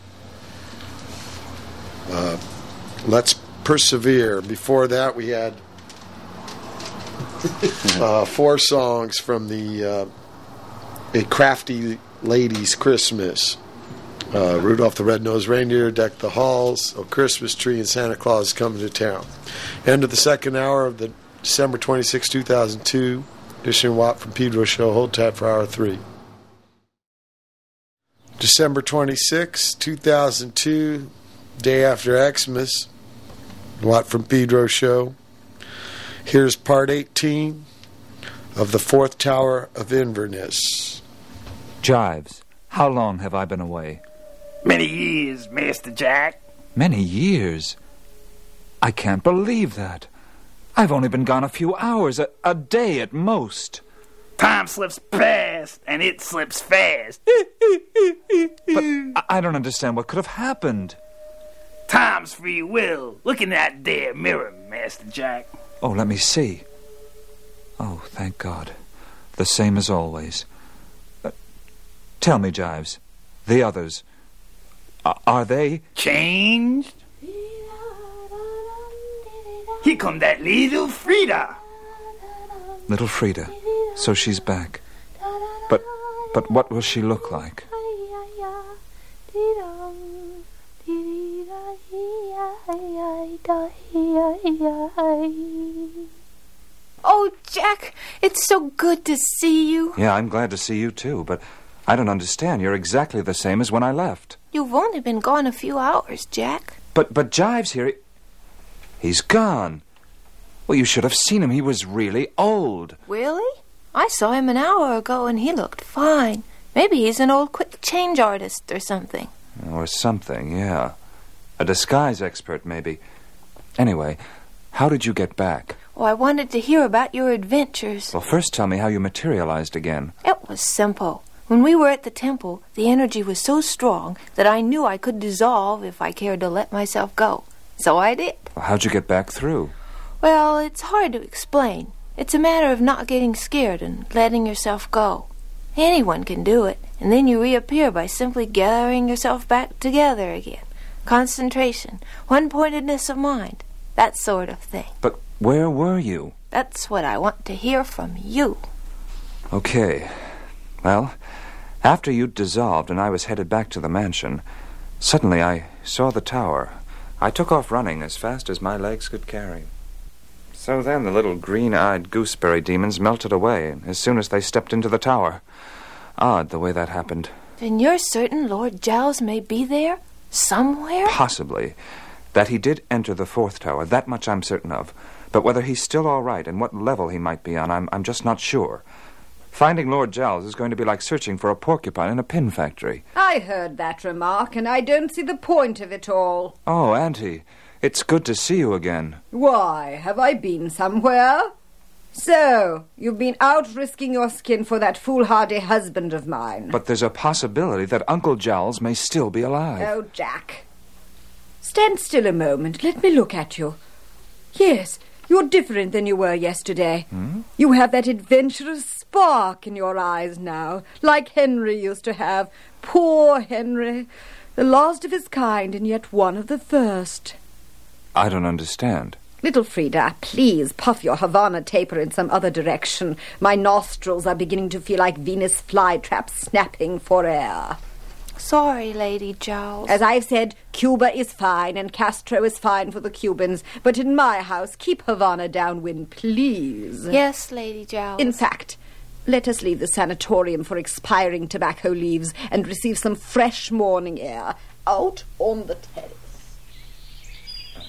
uh, Let's Persevere. Before that, we had *laughs* uh, four songs from the uh, A Crafty Lady's Christmas. Uh, Rudolph the Red-Nosed Reindeer, Deck the Halls, A Christmas Tree, and Santa Claus Coming to Town. End of the second hour of the December 26, 2002 edition Watt from Pedro Show. Hold tight for hour three. December 26, 2002, day after Xmas, Watt from Pedro Show. Here's part 18 of the Fourth Tower of Inverness. Jives, how long have I been away? Many years, Master Jack. Many years. I can't believe that. I've only been gone a few hours, a, a day at most. Time slips fast, and it slips fast. *laughs* But I, I don't understand what could have happened. Time's free will. Look in that there mirror, Master Jack. Oh, let me see. Oh, thank God. The same as always. Uh, tell me, Jives, the others, a- are they? Changed? Here come that little Frida. Little Frida. So she's back. But, but what will she look like? Oh, Jack, it's so good to see you. Yeah, I'm glad to see you too, but I don't understand. You're exactly the same as when I left. You've only been gone a few hours, Jack. But, but Jives here, he- he's gone. Well, you should have seen him. He was really old. Really? I saw him an hour ago and he looked fine. Maybe he's an old quick change artist or something. Or something, yeah. A disguise expert, maybe. Anyway, how did you get back? Oh, I wanted to hear about your adventures. Well, first tell me how you materialized again. It was simple. When we were at the temple, the energy was so strong that I knew I could dissolve if I cared to let myself go. So I did. How'd you get back through? Well, it's hard to explain. It's a matter of not getting scared and letting yourself go. Anyone can do it, and then you reappear by simply gathering yourself back together again. Concentration, one pointedness of mind, that sort of thing. But where were you? That's what I want to hear from you. Okay. Well, after you'd dissolved and I was headed back to the mansion, suddenly I saw the tower. I took off running as fast as my legs could carry. So then the little green eyed gooseberry demons melted away as soon as they stepped into the tower. Odd the way that happened. Then you're certain Lord Jowls may be there? Somewhere? Possibly. That he did enter the fourth tower, that much I'm certain of. But whether he's still all right and what level he might be on, I'm, I'm just not sure. Finding Lord Jowls is going to be like searching for a porcupine in a pin factory. I heard that remark, and I don't see the point of it all. Oh, Auntie, it's good to see you again. Why, have I been somewhere? So, you've been out risking your skin for that foolhardy husband of mine. But there's a possibility that Uncle Jowls may still be alive. Oh, Jack. Stand still a moment. Let me look at you. Yes, you're different than you were yesterday. Hmm? You have that adventurous spark in your eyes now, like Henry used to have. Poor Henry. The last of his kind, and yet one of the first. I don't understand. Little Frida, please puff your Havana taper in some other direction. My nostrils are beginning to feel like Venus flytraps snapping for air. Sorry, Lady Jowls. As I've said, Cuba is fine and Castro is fine for the Cubans, but in my house, keep Havana downwind, please. Yes, Lady Jowls. In fact, let us leave the sanatorium for expiring tobacco leaves and receive some fresh morning air out on the terrace.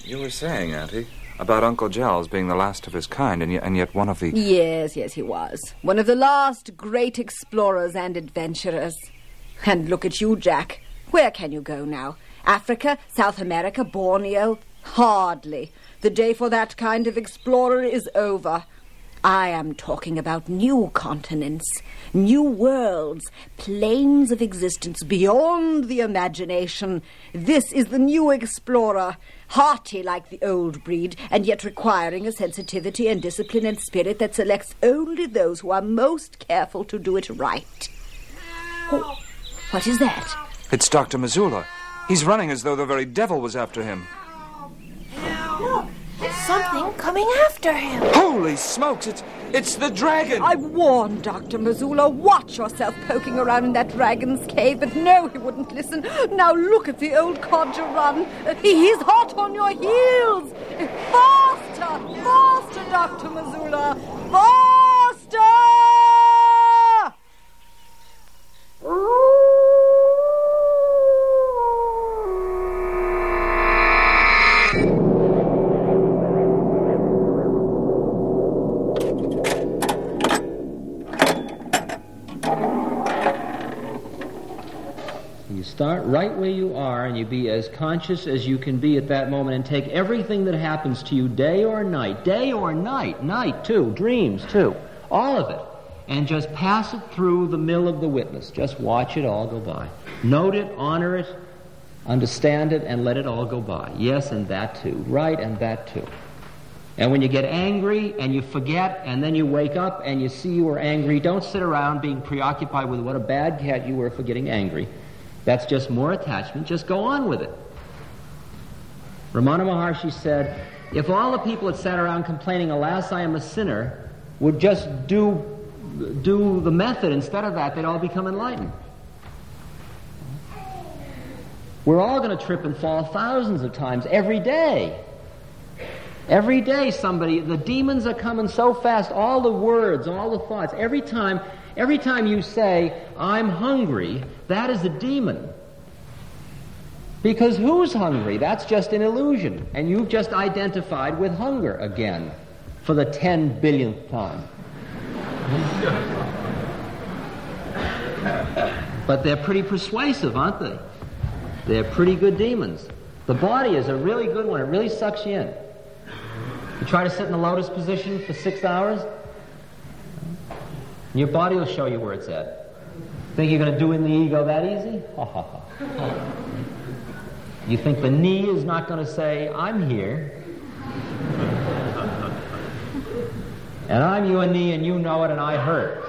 You were saying, Auntie, about Uncle Jowls being the last of his kind, and yet, and yet one of the. Yes, yes, he was. One of the last great explorers and adventurers. And look at you, Jack. Where can you go now? Africa, South America, Borneo? Hardly. The day for that kind of explorer is over. I am talking about new continents, new worlds, planes of existence beyond the imagination. This is the new explorer, hearty like the old breed, and yet requiring a sensitivity and discipline and spirit that selects only those who are most careful to do it right. Oh, what is that? It's Dr. Mazoola. He's running as though the very devil was after him. Look, there's something coming after him. Holy smokes, it's it's the dragon! I warned Dr. Mazoola, watch yourself poking around in that dragon's cave, but no, he wouldn't listen. Now look at the old codger run. He's hot on your heels. Faster, faster, Dr. Mazoola, faster! Start right where you are, and you be as conscious as you can be at that moment, and take everything that happens to you, day or night, day or night, night too, dreams too, all of it, and just pass it through the mill of the witness. Just watch it all go by. Note it, honor it, understand it, and let it all go by. Yes, and that too. Right, and that too. And when you get angry and you forget, and then you wake up and you see you were angry, don't sit around being preoccupied with what a bad cat you were for getting angry. That's just more attachment. Just go on with it. Ramana Maharshi said, if all the people that sat around complaining, alas, I am a sinner, would just do, do the method instead of that, they'd all become enlightened. We're all going to trip and fall thousands of times every day. Every day, somebody, the demons are coming so fast, all the words, all the thoughts. Every time, every time you say, I'm hungry, that is a demon. Because who's hungry? That's just an illusion. And you've just identified with hunger again for the 10 billionth time. But they're pretty persuasive, aren't they? They're pretty good demons. The body is a really good one. It really sucks you in. You try to sit in the lotus position for six hours, your body will show you where it's at. Think you're going to do in the ego that easy? *laughs* You think the knee is not going to say, I'm here. *laughs* And I'm you your knee and you know it and I hurt.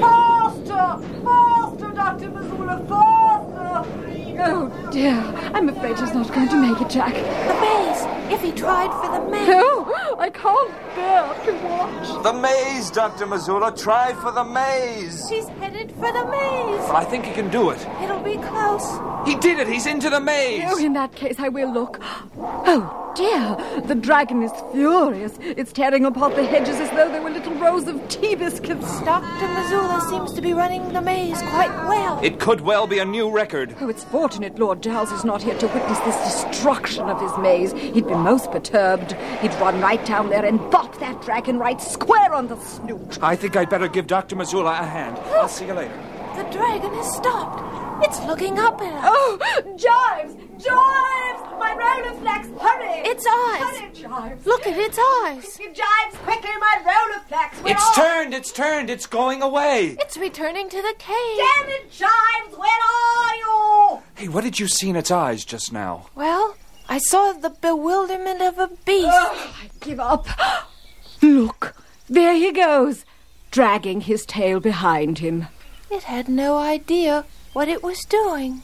Faster! Faster, Dr. Mazoola, faster! Oh, dear. I'm afraid he's not going to make it, Jack. The maze! If he tried for the maze! No, I can't bear to watch. The maze, Dr. Mazoola. Try for the maze. He's headed for the maze! But I think he can do it. It'll be close. He did it. He's into the maze. Oh, in that case, I will look. Oh, dear. The dragon is furious. It's tearing apart the hedges as though they were little rows of tea biscuits. Dr. Mazoola seems to be running the maze quite well. It could well be a new record. Oh, it's fortunate Lord Jowls is not here to witness this destruction of his maze. He'd be most perturbed. He'd run right down there and bop that dragon right square on the snoot. I think I'd better give Dr. Mazoola a hand. I'll see you later. The dragon has stopped. It's looking up at us. Oh, Jives! Jives! My Rolleiflex, hurry! Its eyes. Hurry, Jives! Look at its eyes. Jives, quickly, my Rolleiflex! We're It's off. turned. It's turned. It's going away. It's returning to the cave. Damn it, Jives! Where are you? Hey, what did you see in its eyes just now? Well, I saw the bewilderment of a beast. Oh, I give up. *gasps* Look, there he goes, dragging his tail behind him. It had no idea what it was doing.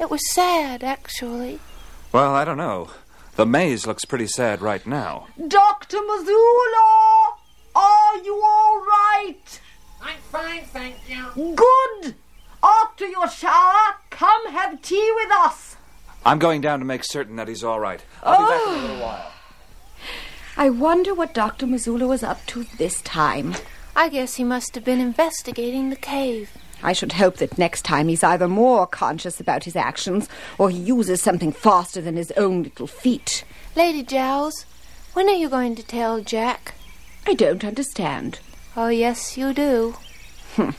It was sad, actually. Well, I don't know. The maze looks pretty sad right now. Dr. Mazoola! Are you all right? I'm fine, thank you. Good! After your shower, come have tea with us. I'm going down to make certain that he's all right. I'll be back in a little oh. while. I wonder what Dr. Mazoola was up to this time. I guess he must have been investigating the cave. I should hope that next time he's either more conscious about his actions or he uses something faster than his own little feet. Lady Jowls, when are you going to tell Jack? I don't understand. Oh, yes, you do. Hmm.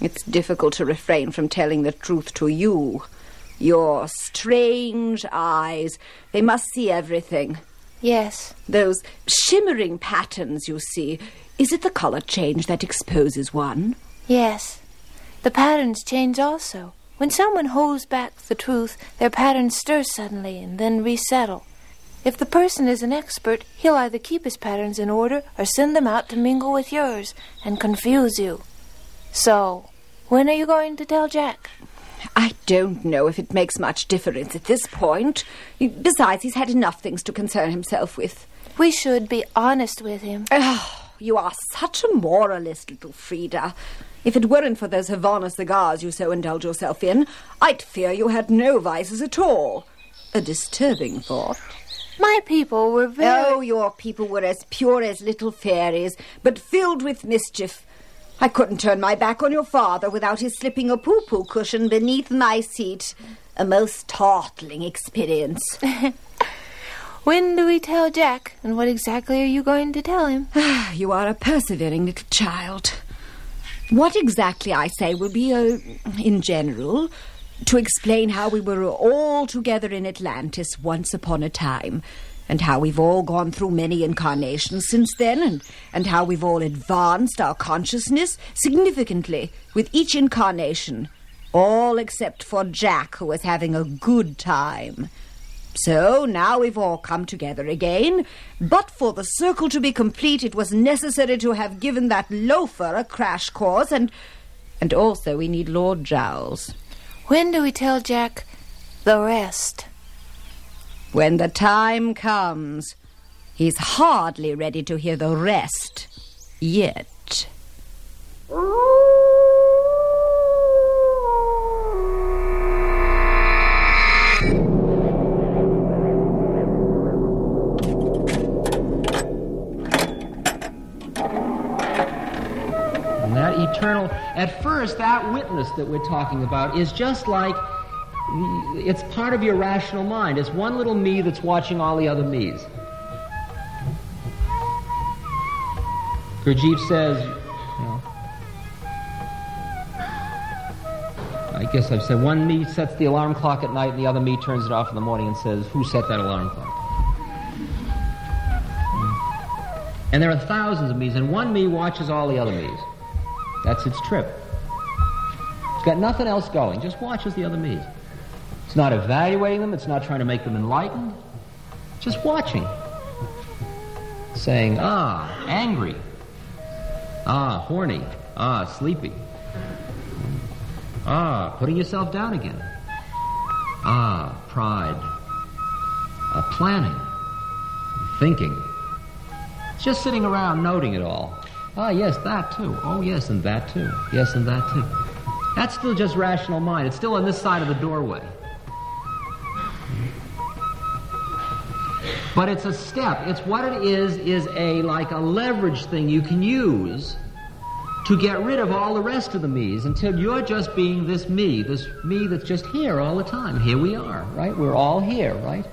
It's difficult to refrain from telling the truth to you. Your strange eyes, they must see everything. Yes. Those shimmering patterns you see, is it the color change that exposes one? Yes. The patterns change also. When someone holds back the truth, their patterns stir suddenly and then resettle. If the person is an expert, he'll either keep his patterns in order or send them out to mingle with yours and confuse you. So, when are you going to tell Jack? I don't know if it makes much difference at this point. Besides, he's had enough things to concern himself with. We should be honest with him. Oh, you are such a moralist, little Frida. If it weren't for those Havana cigars you so indulge yourself in, I'd fear you had no vices at all. A disturbing thought. My people were very. Oh, your people were as pure as little fairies, but filled with mischief. I couldn't turn my back on your father without his slipping a poo poo cushion beneath my seat. A most startling experience. *laughs* When do we tell Jack? And what exactly are you going to tell him? *sighs* you are a persevering little child. What exactly, I say, will be, uh, in general, to explain how we were all together in Atlantis once upon a time, and how we've all gone through many incarnations since then, and, and how we've all advanced our consciousness significantly with each incarnation, all except for Jack, who was having a good time. So now we've all come together again, but for the circle to be complete, it was necessary to have given that loafer a crash course, and and also we need Lord Jowls. When do we tell Jack the rest? When the time comes, he's hardly ready to hear the rest yet. Eternal, at first, that witness that we're talking about is just like, it's part of your rational mind. It's one little me that's watching all the other me's. Gurdjieff says, I guess I've said one me sets the alarm clock at night and the other me turns it off in the morning and says, who set that alarm clock? And there are thousands of me's, and one me watches all the other me's. That's its trip. It's got nothing else going, just watches the other me's. It's not evaluating them, it's not trying to make them enlightened, just watching. Saying, ah, angry. Ah, horny. Ah, sleepy. Ah, putting yourself down again. Ah, pride. Ah, planning. Thinking. Just sitting around noting it all. Ah, yes, that too. Oh, yes, and that too. Yes, and that too. That's still just rational mind. It's still on this side of the doorway. But it's a step. It's what it is, is a like a leverage thing you can use to get rid of all the rest of the me's until you're just being this me, this me that's just here all the time. Here we are, right? We're all here, right?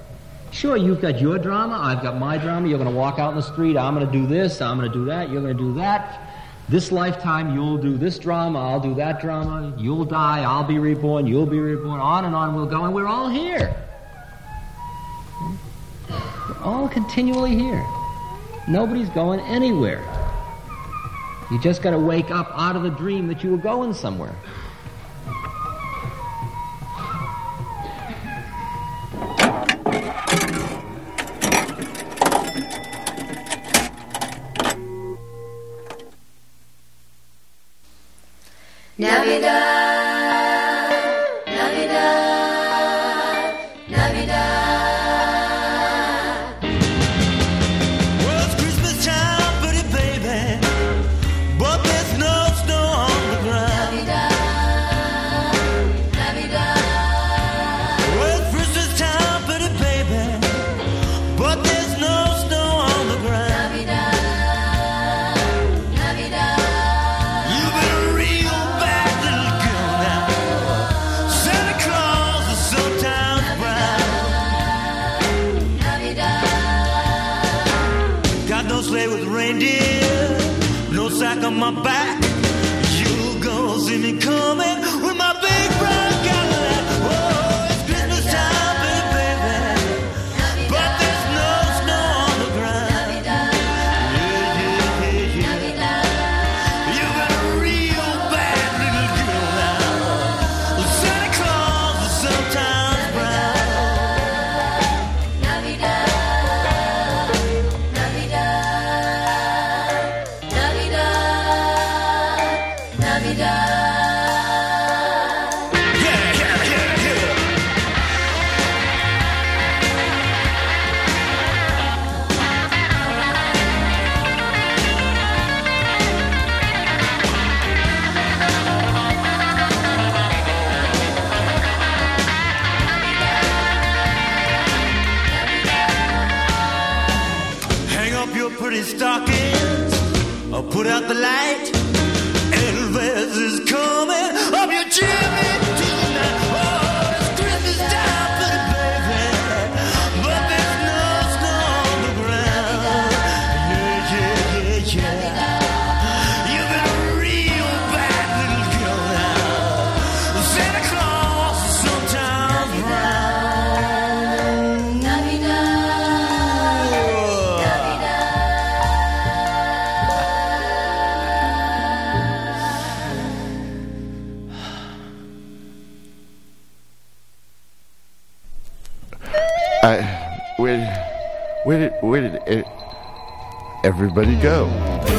Sure, you've got your drama, I've got my drama. You're going to walk out in the street, I'm going to do this, I'm going to do that, you're going to do that. This lifetime, you'll do this drama, I'll do that drama. You'll die, I'll be reborn, you'll be reborn. On and on we'll go, and we're all here. We're all continually here. Nobody's going anywhere. You just got to wake up out of the dream that you were going somewhere. Navidad, everybody go?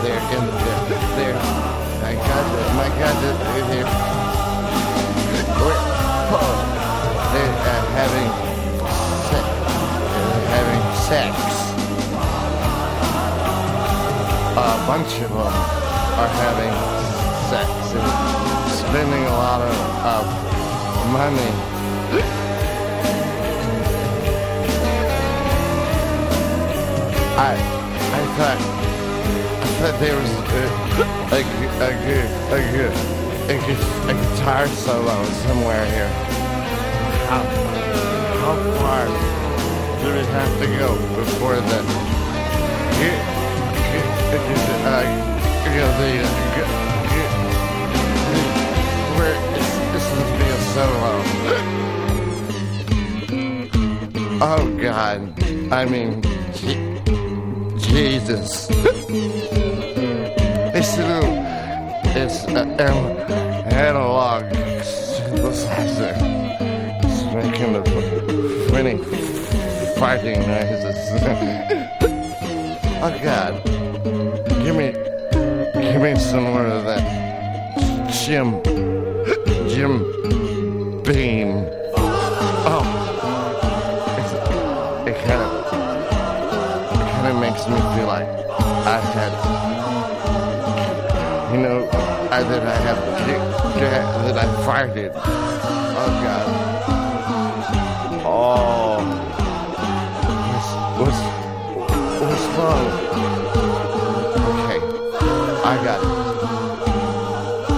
Out there in the there? My God, my God, they're. We're, oh, they're uh, having sex. They're having sex. A bunch of them are having sex and spending a lot of, of money. I I thought Thought there was a a a a a, a guitar solo somewhere here. How how far do we have to go before the uh, you know, the uh, where this is to be a solo. Oh God! I mean. Jesus. It's an analog synthesizer. It's making the funny farting noises. *laughs* oh God. Give me, give me some more of that Jim, Jim Beam. Oh. It's, it kind of, it kind of makes me feel like I had, know, I, that I have, that I farted. Oh God. Oh. What's, what's, what's wrong? Okay. I got it.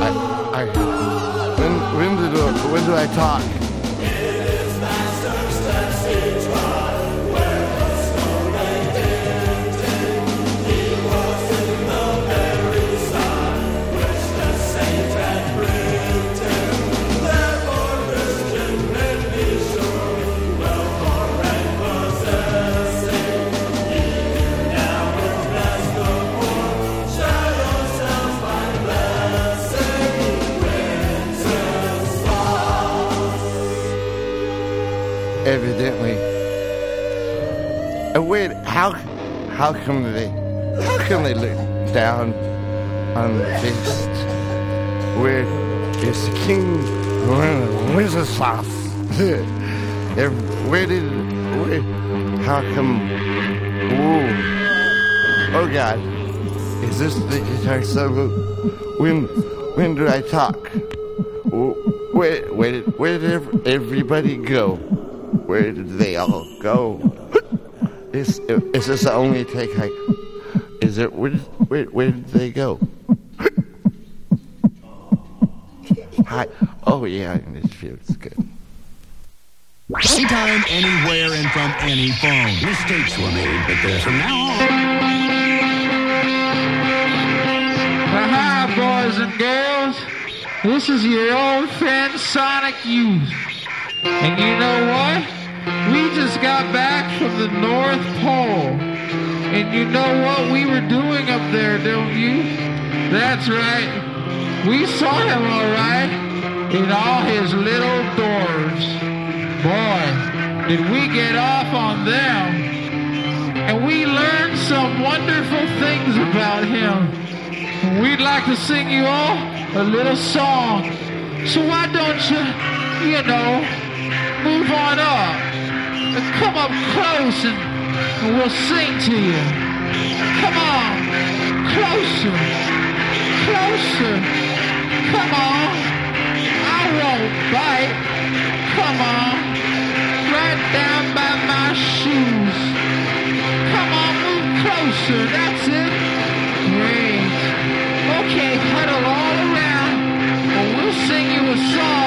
I, I, when, when do, when do I talk? Uh, wait, how how come they how come they look down on the beast? Where is king? The sauce? *laughs* where did where? How come? Whoa! Oh God! Is this the guitar solo? When when did I talk? Where where did where did everybody go? Where did they all go? Is is this the only take I? Is it where did, where where did they go? Hi. Oh yeah, this feels good. Anytime, anywhere, and from any phone. Mistakes were made, but there's from now on. Hi, boys and girls. This is your old friend Sonic Youth. And you know what? Got back from the North Pole. And you know what we were doing up there, don't you? That's right. We saw him all right in all his little doors. Boy, did we get off on them. And we learned some wonderful things about him. We'd like to sing you all a little song. So why don't you, you know, move on up come up close and, we'll sing to you. Come on, closer, closer. Come on, I won't bite. Come on, right down by my shoes. Come on, move closer. That's it. Great. Okay, huddle all around. and we'll sing you a song.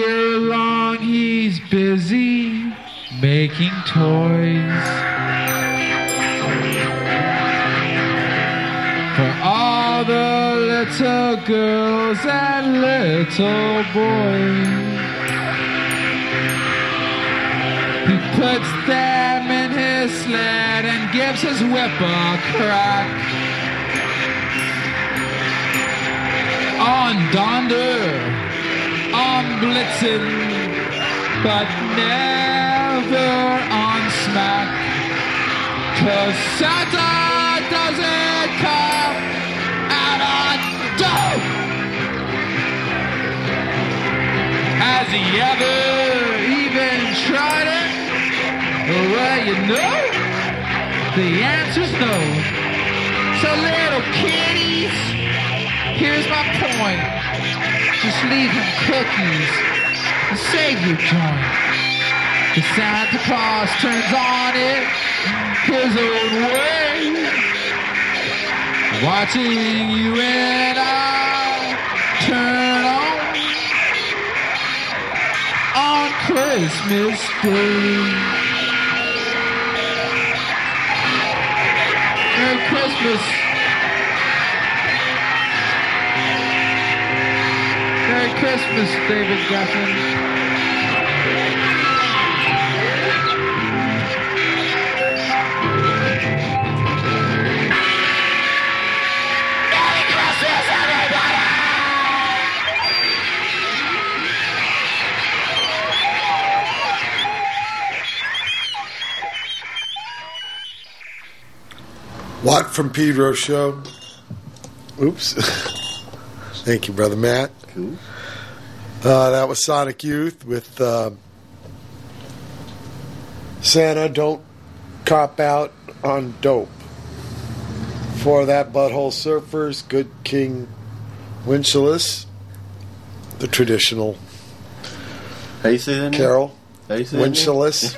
year long he's busy making toys for all the little girls and little boys. He puts them in his sled and gives his whip a crack. On Donder on Blitzen, but never on Smack. Cause Santa doesn't come out on dope. Has he ever even tried it? Well, you know, the answer's no. So, little kiddies, here's my point. Just leave him cookies and save your joint. The Santa Claus turns on it his own way. Watching you and I turn on on Christmas Day. Merry Christmas. Christmas, David Geffen. Watt from Pedro Show. Oops. *laughs* Thank you, Brother Matt. Cool. Uh, that was Sonic Youth with uh, Santa Don't Cop Out on Dope. For that, Butthole Surfers, Good King Winchellus, the traditional How you say that? Carol. How you say? Winchellus.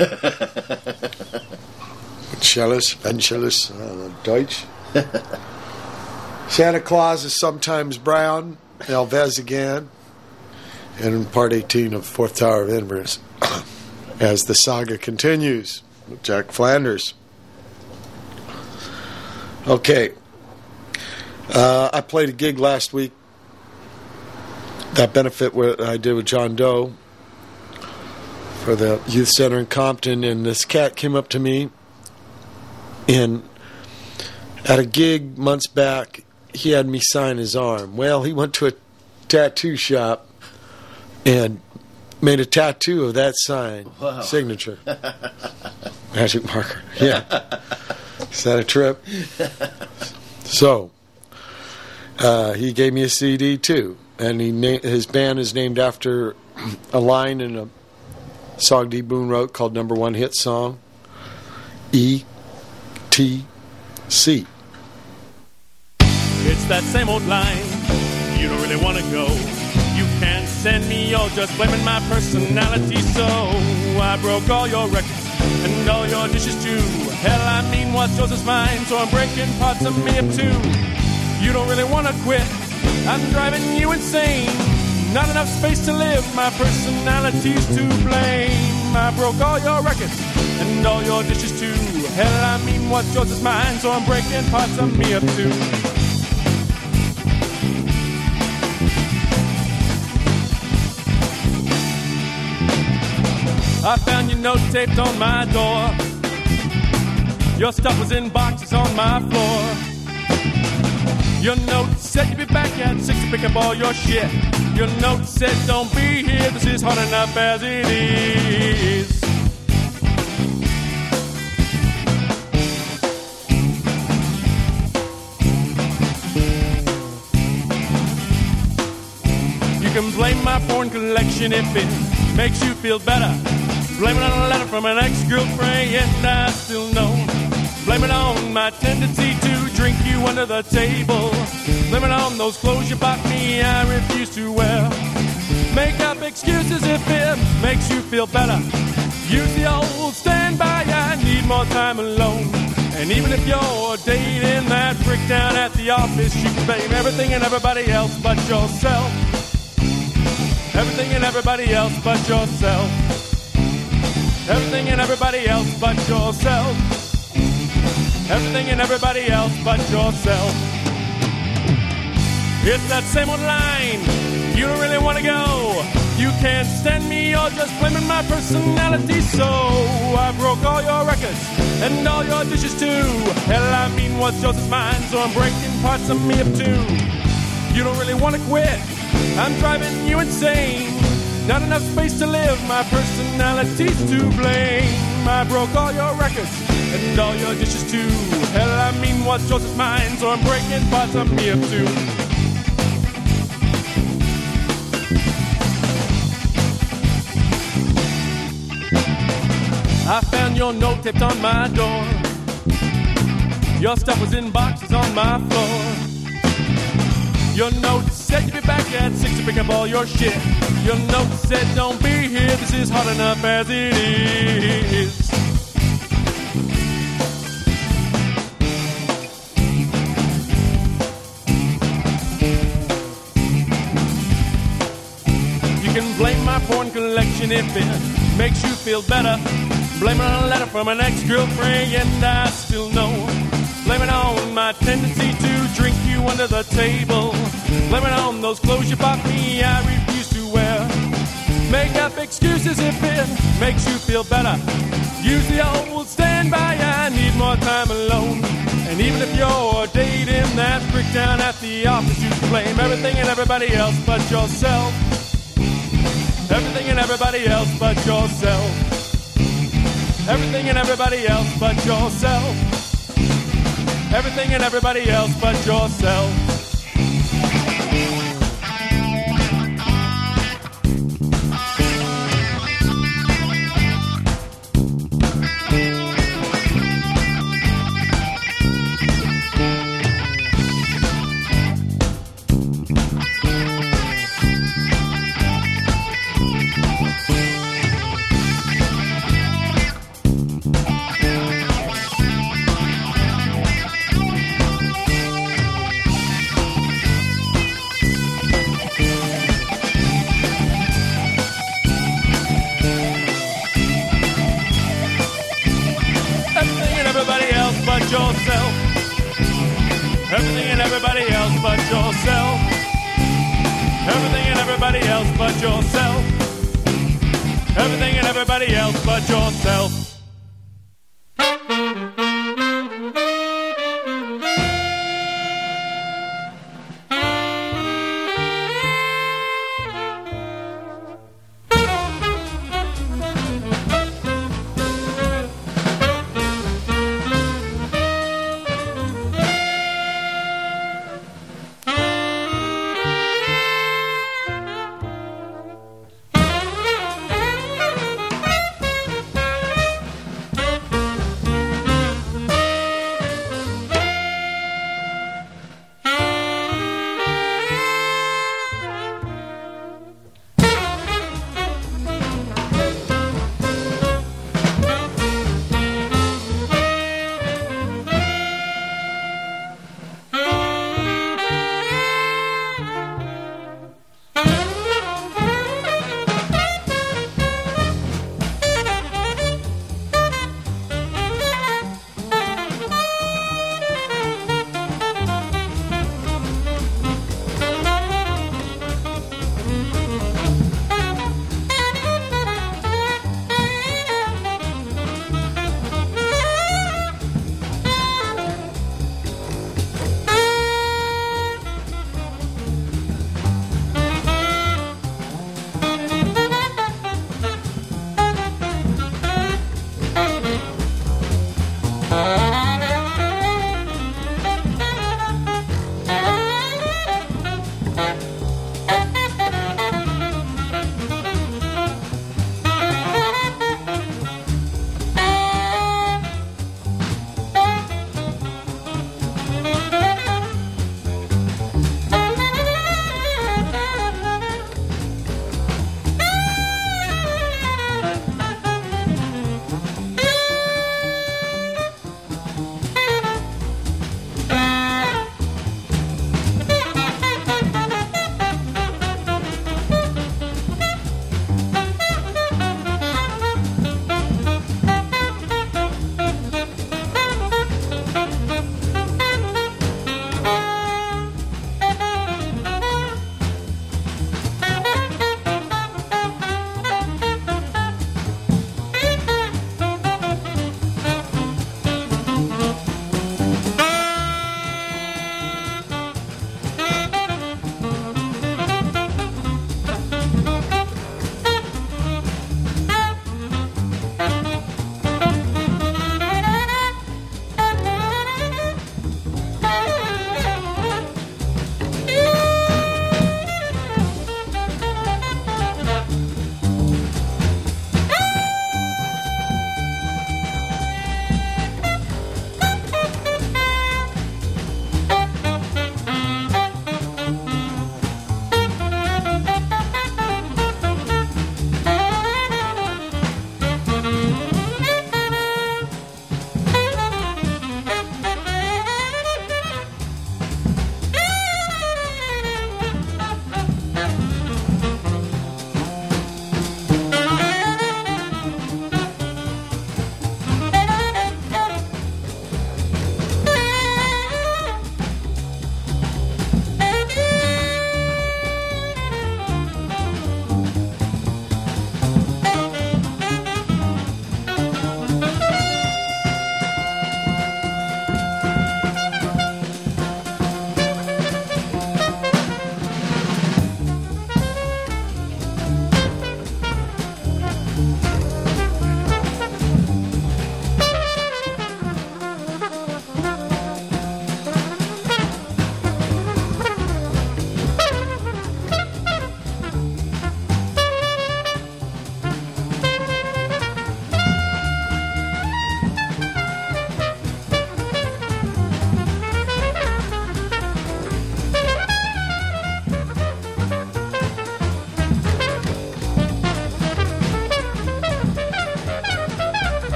Winchellus, Winchellus, uh, Deutsch. Santa Claus is sometimes brown, El Vez again, in part 18 of Fourth Tower of Inverse, *coughs* as the saga continues with Jack Flanders. Okay. Uh, I played a gig last week, that benefit what I did with John Doe for the youth center in Compton, and this cat came up to me and at a gig months back, he had me sign his arm. Well, he went to a tattoo shop and made a tattoo of that sign Wow. signature *laughs* magic marker. Yeah, is that a trip? So uh, he gave me a CD too, and he na- his band is named after a line in a song D. Boon wrote called "Number One Hit Song." E T C. It's that same old line. You don't really want to go. You can't send me, you're just blaming my personality. So I broke all your records and all your dishes too. Hell, I mean, what's yours is mine. So I'm breaking parts of me up too. You don't really want to quit. I'm driving you insane. Not enough space to live. My personality's to blame. I broke all your records and all your dishes too. Hell, I mean, what's yours is mine. So I'm breaking parts of me up too. I found your note taped on my door. Your stuff was in boxes on my floor. Your note said you'd be back at six to pick up all your shit. Your note said, Don't be here, this is hard enough as it is. You can blame my porn collection if it makes you feel better. Blame it on a letter from an ex-girlfriend, I still know. Blame it on my tendency to drink you under the table. Blame it on those clothes you bought me I refuse to wear. Make up excuses if it makes you feel better. Use the old standby, I need more time alone. And even if you're dating that prick down at the office, you can blame everything and everybody else but yourself. Everything and everybody else but yourself. Everything and everybody else but yourself. Everything and everybody else but yourself. It's that same old line. You don't really want to go. You can't stand me, you're just blaming my personality. So I broke all your records and all your dishes too. Hell, I mean, what's yours is mine, so I'm breaking parts of me up too. You don't really want to quit. I'm driving you insane. Not enough space to live, my personality's to blame. I broke all your records and all your dishes too. Hell, I mean, what's is mine, so I'm breaking parts of me up too. I found your note taped on my door. Your stuff was in boxes on my floor. Your note said you'd be back at six to pick up all your shit. Your note said don't be here, this is hard enough as it is. You can blame my porn collection if it makes you feel better. Blame it on a letter from an ex-girlfriend, and I still know. Blame it on my tendency to drink you under the table. Blame it on those clothes you bought me I refuse to wear. Make up excuses if it makes you feel better. Use the old standby, I need more time alone. And even if you're dating that prick down at the office, you blame everything and everybody else but yourself. Everything and everybody else but yourself. Everything and everybody else but yourself. Everything and everybody else but yourself. Everybody else but yourself.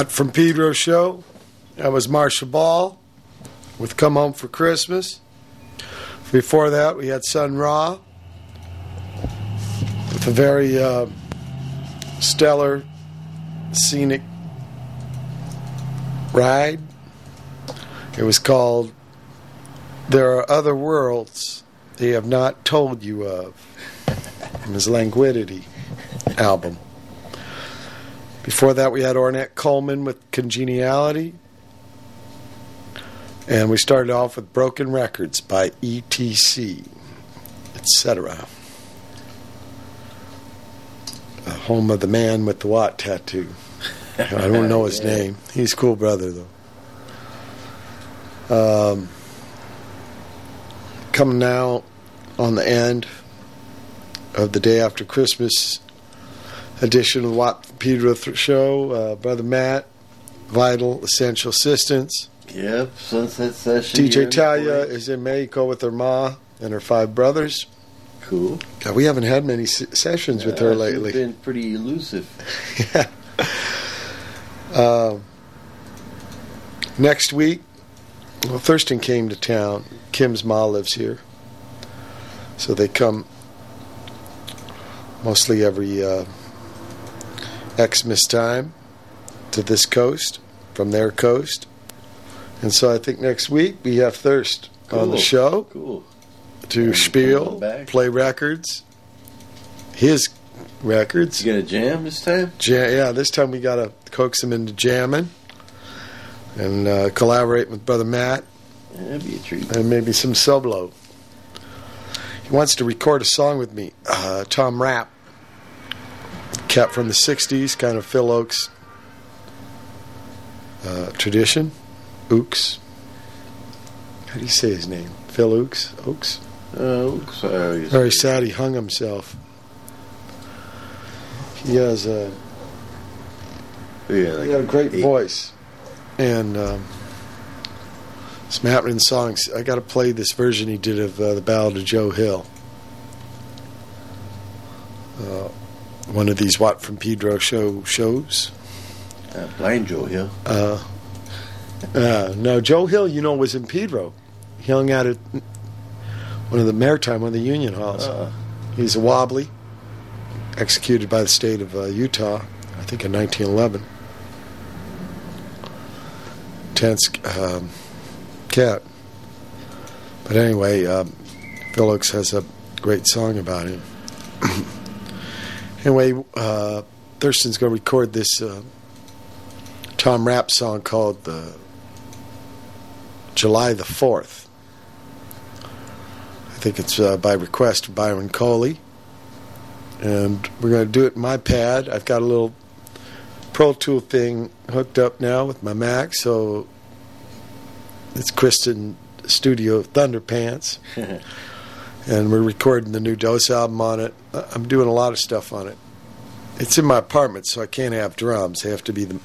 Watt from Pedro show. That was Marcia Ball with Come Home for Christmas. Before that, we had Sun Ra with a very uh, stellar scenic ride. It was called There Are Other Worlds They Have Not Told You Of his Languidity album. Before that, we had Ornette Coleman with Congeniality. And we started off with Broken Records by ETC, etc. Home of the man with the Watt tattoo. I don't know his *laughs* Yeah. name. He's cool brother, though. Um, coming now on the end of the day after Christmas edition of the Watt Pedro th- show, uh, Brother Matt, Vital Essential Assistance. Yep, Sunset Session. DJ. Talia is in Mexico with her ma and her five brothers. Cool. God, we haven't had many s- sessions with her Yeah, lately. been pretty elusive. *laughs* Um, next week, well, Thurston came to town. Kim's ma lives here, so they come mostly every uh, Xmas time to this coast from their coast, and so I think next week we have Thirst on the show Cool. to spiel, play records, his records. You got a jam this time? Yeah, this time we got to coax him into jamming and uh, collaborate with Brother Matt. That'd be a treat. And maybe some solo. He wants to record a song with me. Uh, Tom Rapp, kept from the 60s, kind of Phil Ochs uh, tradition. Ooks. How do you say his name? Phil Ochs? Oaks? Oh, sorry. Very sad he hung himself. He has a Yeah, like he had a great eight- voice, and um, some happening songs. I got to play this version he did of uh, the Ballad of Joe Hill. Uh, one of these Watt from Pedro show shows. Uh, Blind Joe Hill. Uh, uh, no, Joe Hill, you know, was in Pedro. He hung out at one of the maritime, one of the union halls. Uh. He's a wobbly, executed by the state of uh, Utah, I think in 1911. Tense um, cat. But anyway, um, Phil Ochs has a great song about him. *clears throat* anyway, uh, Thurston's going to record this uh, Tom Rapp song called uh, July the 4th. I think it's uh, by request of Byron Coley. And we're going to do it in my pad. I've got a little Pro Tool thing hooked up now with my Mac, so it's Kristen Studio Thunderpants. *laughs* and we're recording the new Dos album on it. I'm doing a lot of stuff on it. It's in my apartment, so I can't have drums. Have to be the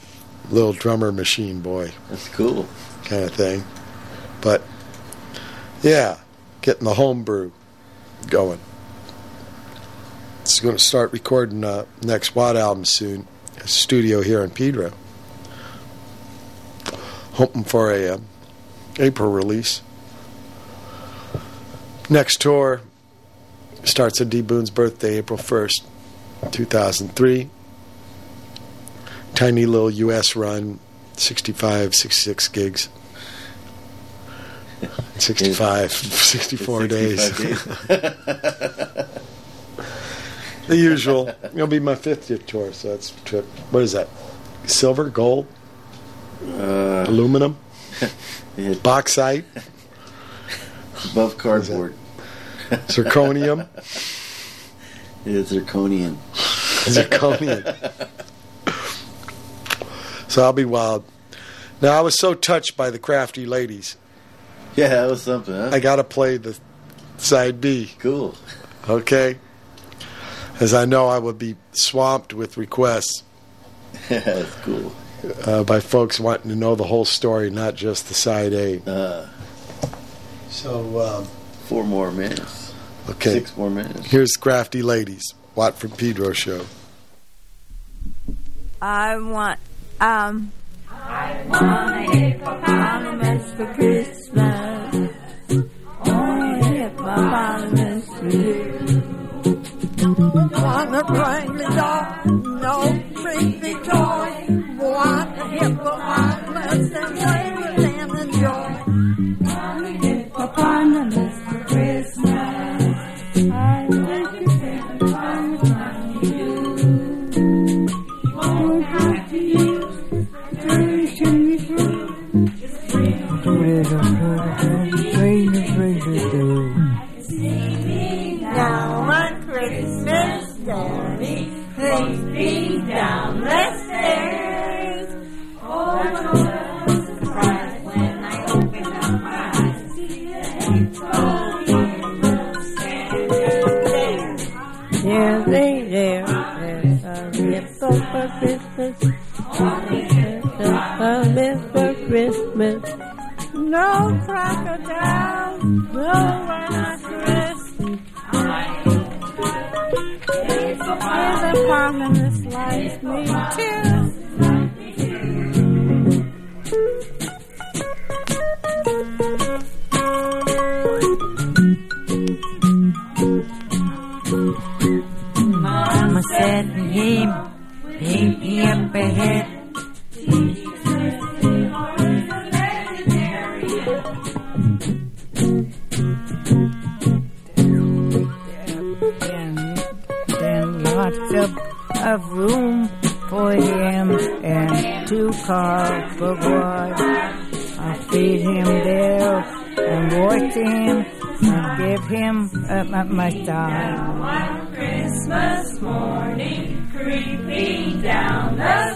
little drummer machine boy. That's cool. Kind of thing. But, yeah, getting the homebrew going. It's going to start recording uh, next Watt album soon. A studio here in Pedro. Hoping for a uh, April release. Next tour starts on D Boon's birthday, April 1st, 2003. Tiny little U.S. run, 65, 66 gigs. 65, *laughs* 64 days. 65 days. *laughs* the usual. It'll be my 50th tour, so that's a trip. What is that? Silver, gold, Uh, aluminum, *laughs* bauxite, above cardboard. zirconium, *laughs* Yeah, zirconian. zirconium. So I'll be wild. Now I was so touched by the crafty ladies. Yeah, that was something, huh? I got to play the side B. Cool. Okay. As I know I would be swamped with requests *laughs* That's cool. uh, by folks wanting to know the whole story, not just the side A. Uh, so, um, four more minutes. Okay. Six more minutes. Here's Crafty Ladies, Watt from Pedro Show. I want Um, I want a hippopotamus for Christmas. Oh, a hippopotamus for you. Want a brightly dog, no creepy toy. Want a hippopotamus and play with and please be down the stairs. Oh, hippo for Christmas. Hippopotamus for Christmas. No crocodile, no rhinoceros. Hippopotamus likes me too. Uh, my. One Christmas morning, creeping down the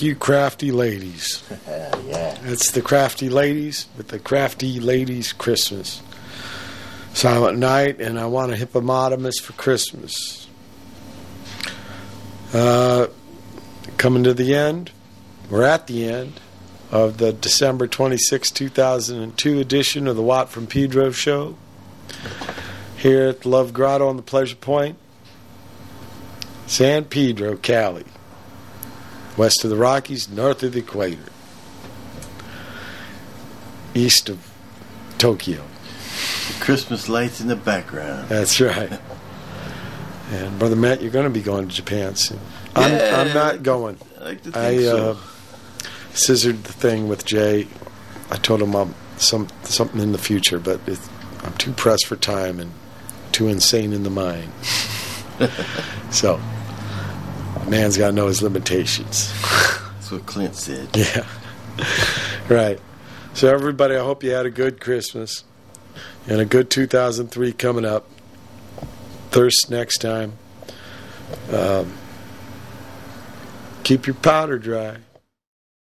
Thank you, crafty ladies. *laughs* yeah. It's the crafty ladies with the crafty ladies Christmas. Silent night, and I want a hippopotamus for Christmas. Uh, coming to the end, we're at the end of the December 26, 2002 edition of the Watt from Pedro show. Here at the Love Grotto on the Pleasure Point, San Pedro, Cali. West of the Rockies, north of the equator. East of Tokyo. Christmas lights in the background. That's right. *laughs* And Brother Matt, you're going to be going to Japan soon. I'm, Yeah, I'm not going. I like I so. uh, scissored the thing with Jay. I told him I'm some something in the future, but it, I'm too pressed for time and too insane in the mind. *laughs* so, man's got to know his limitations. That's what Clint said. *laughs* Yeah. right. So, everybody, I hope you had a good Christmas and a good 2003 coming up. Thirst next time. Um, keep your powder dry.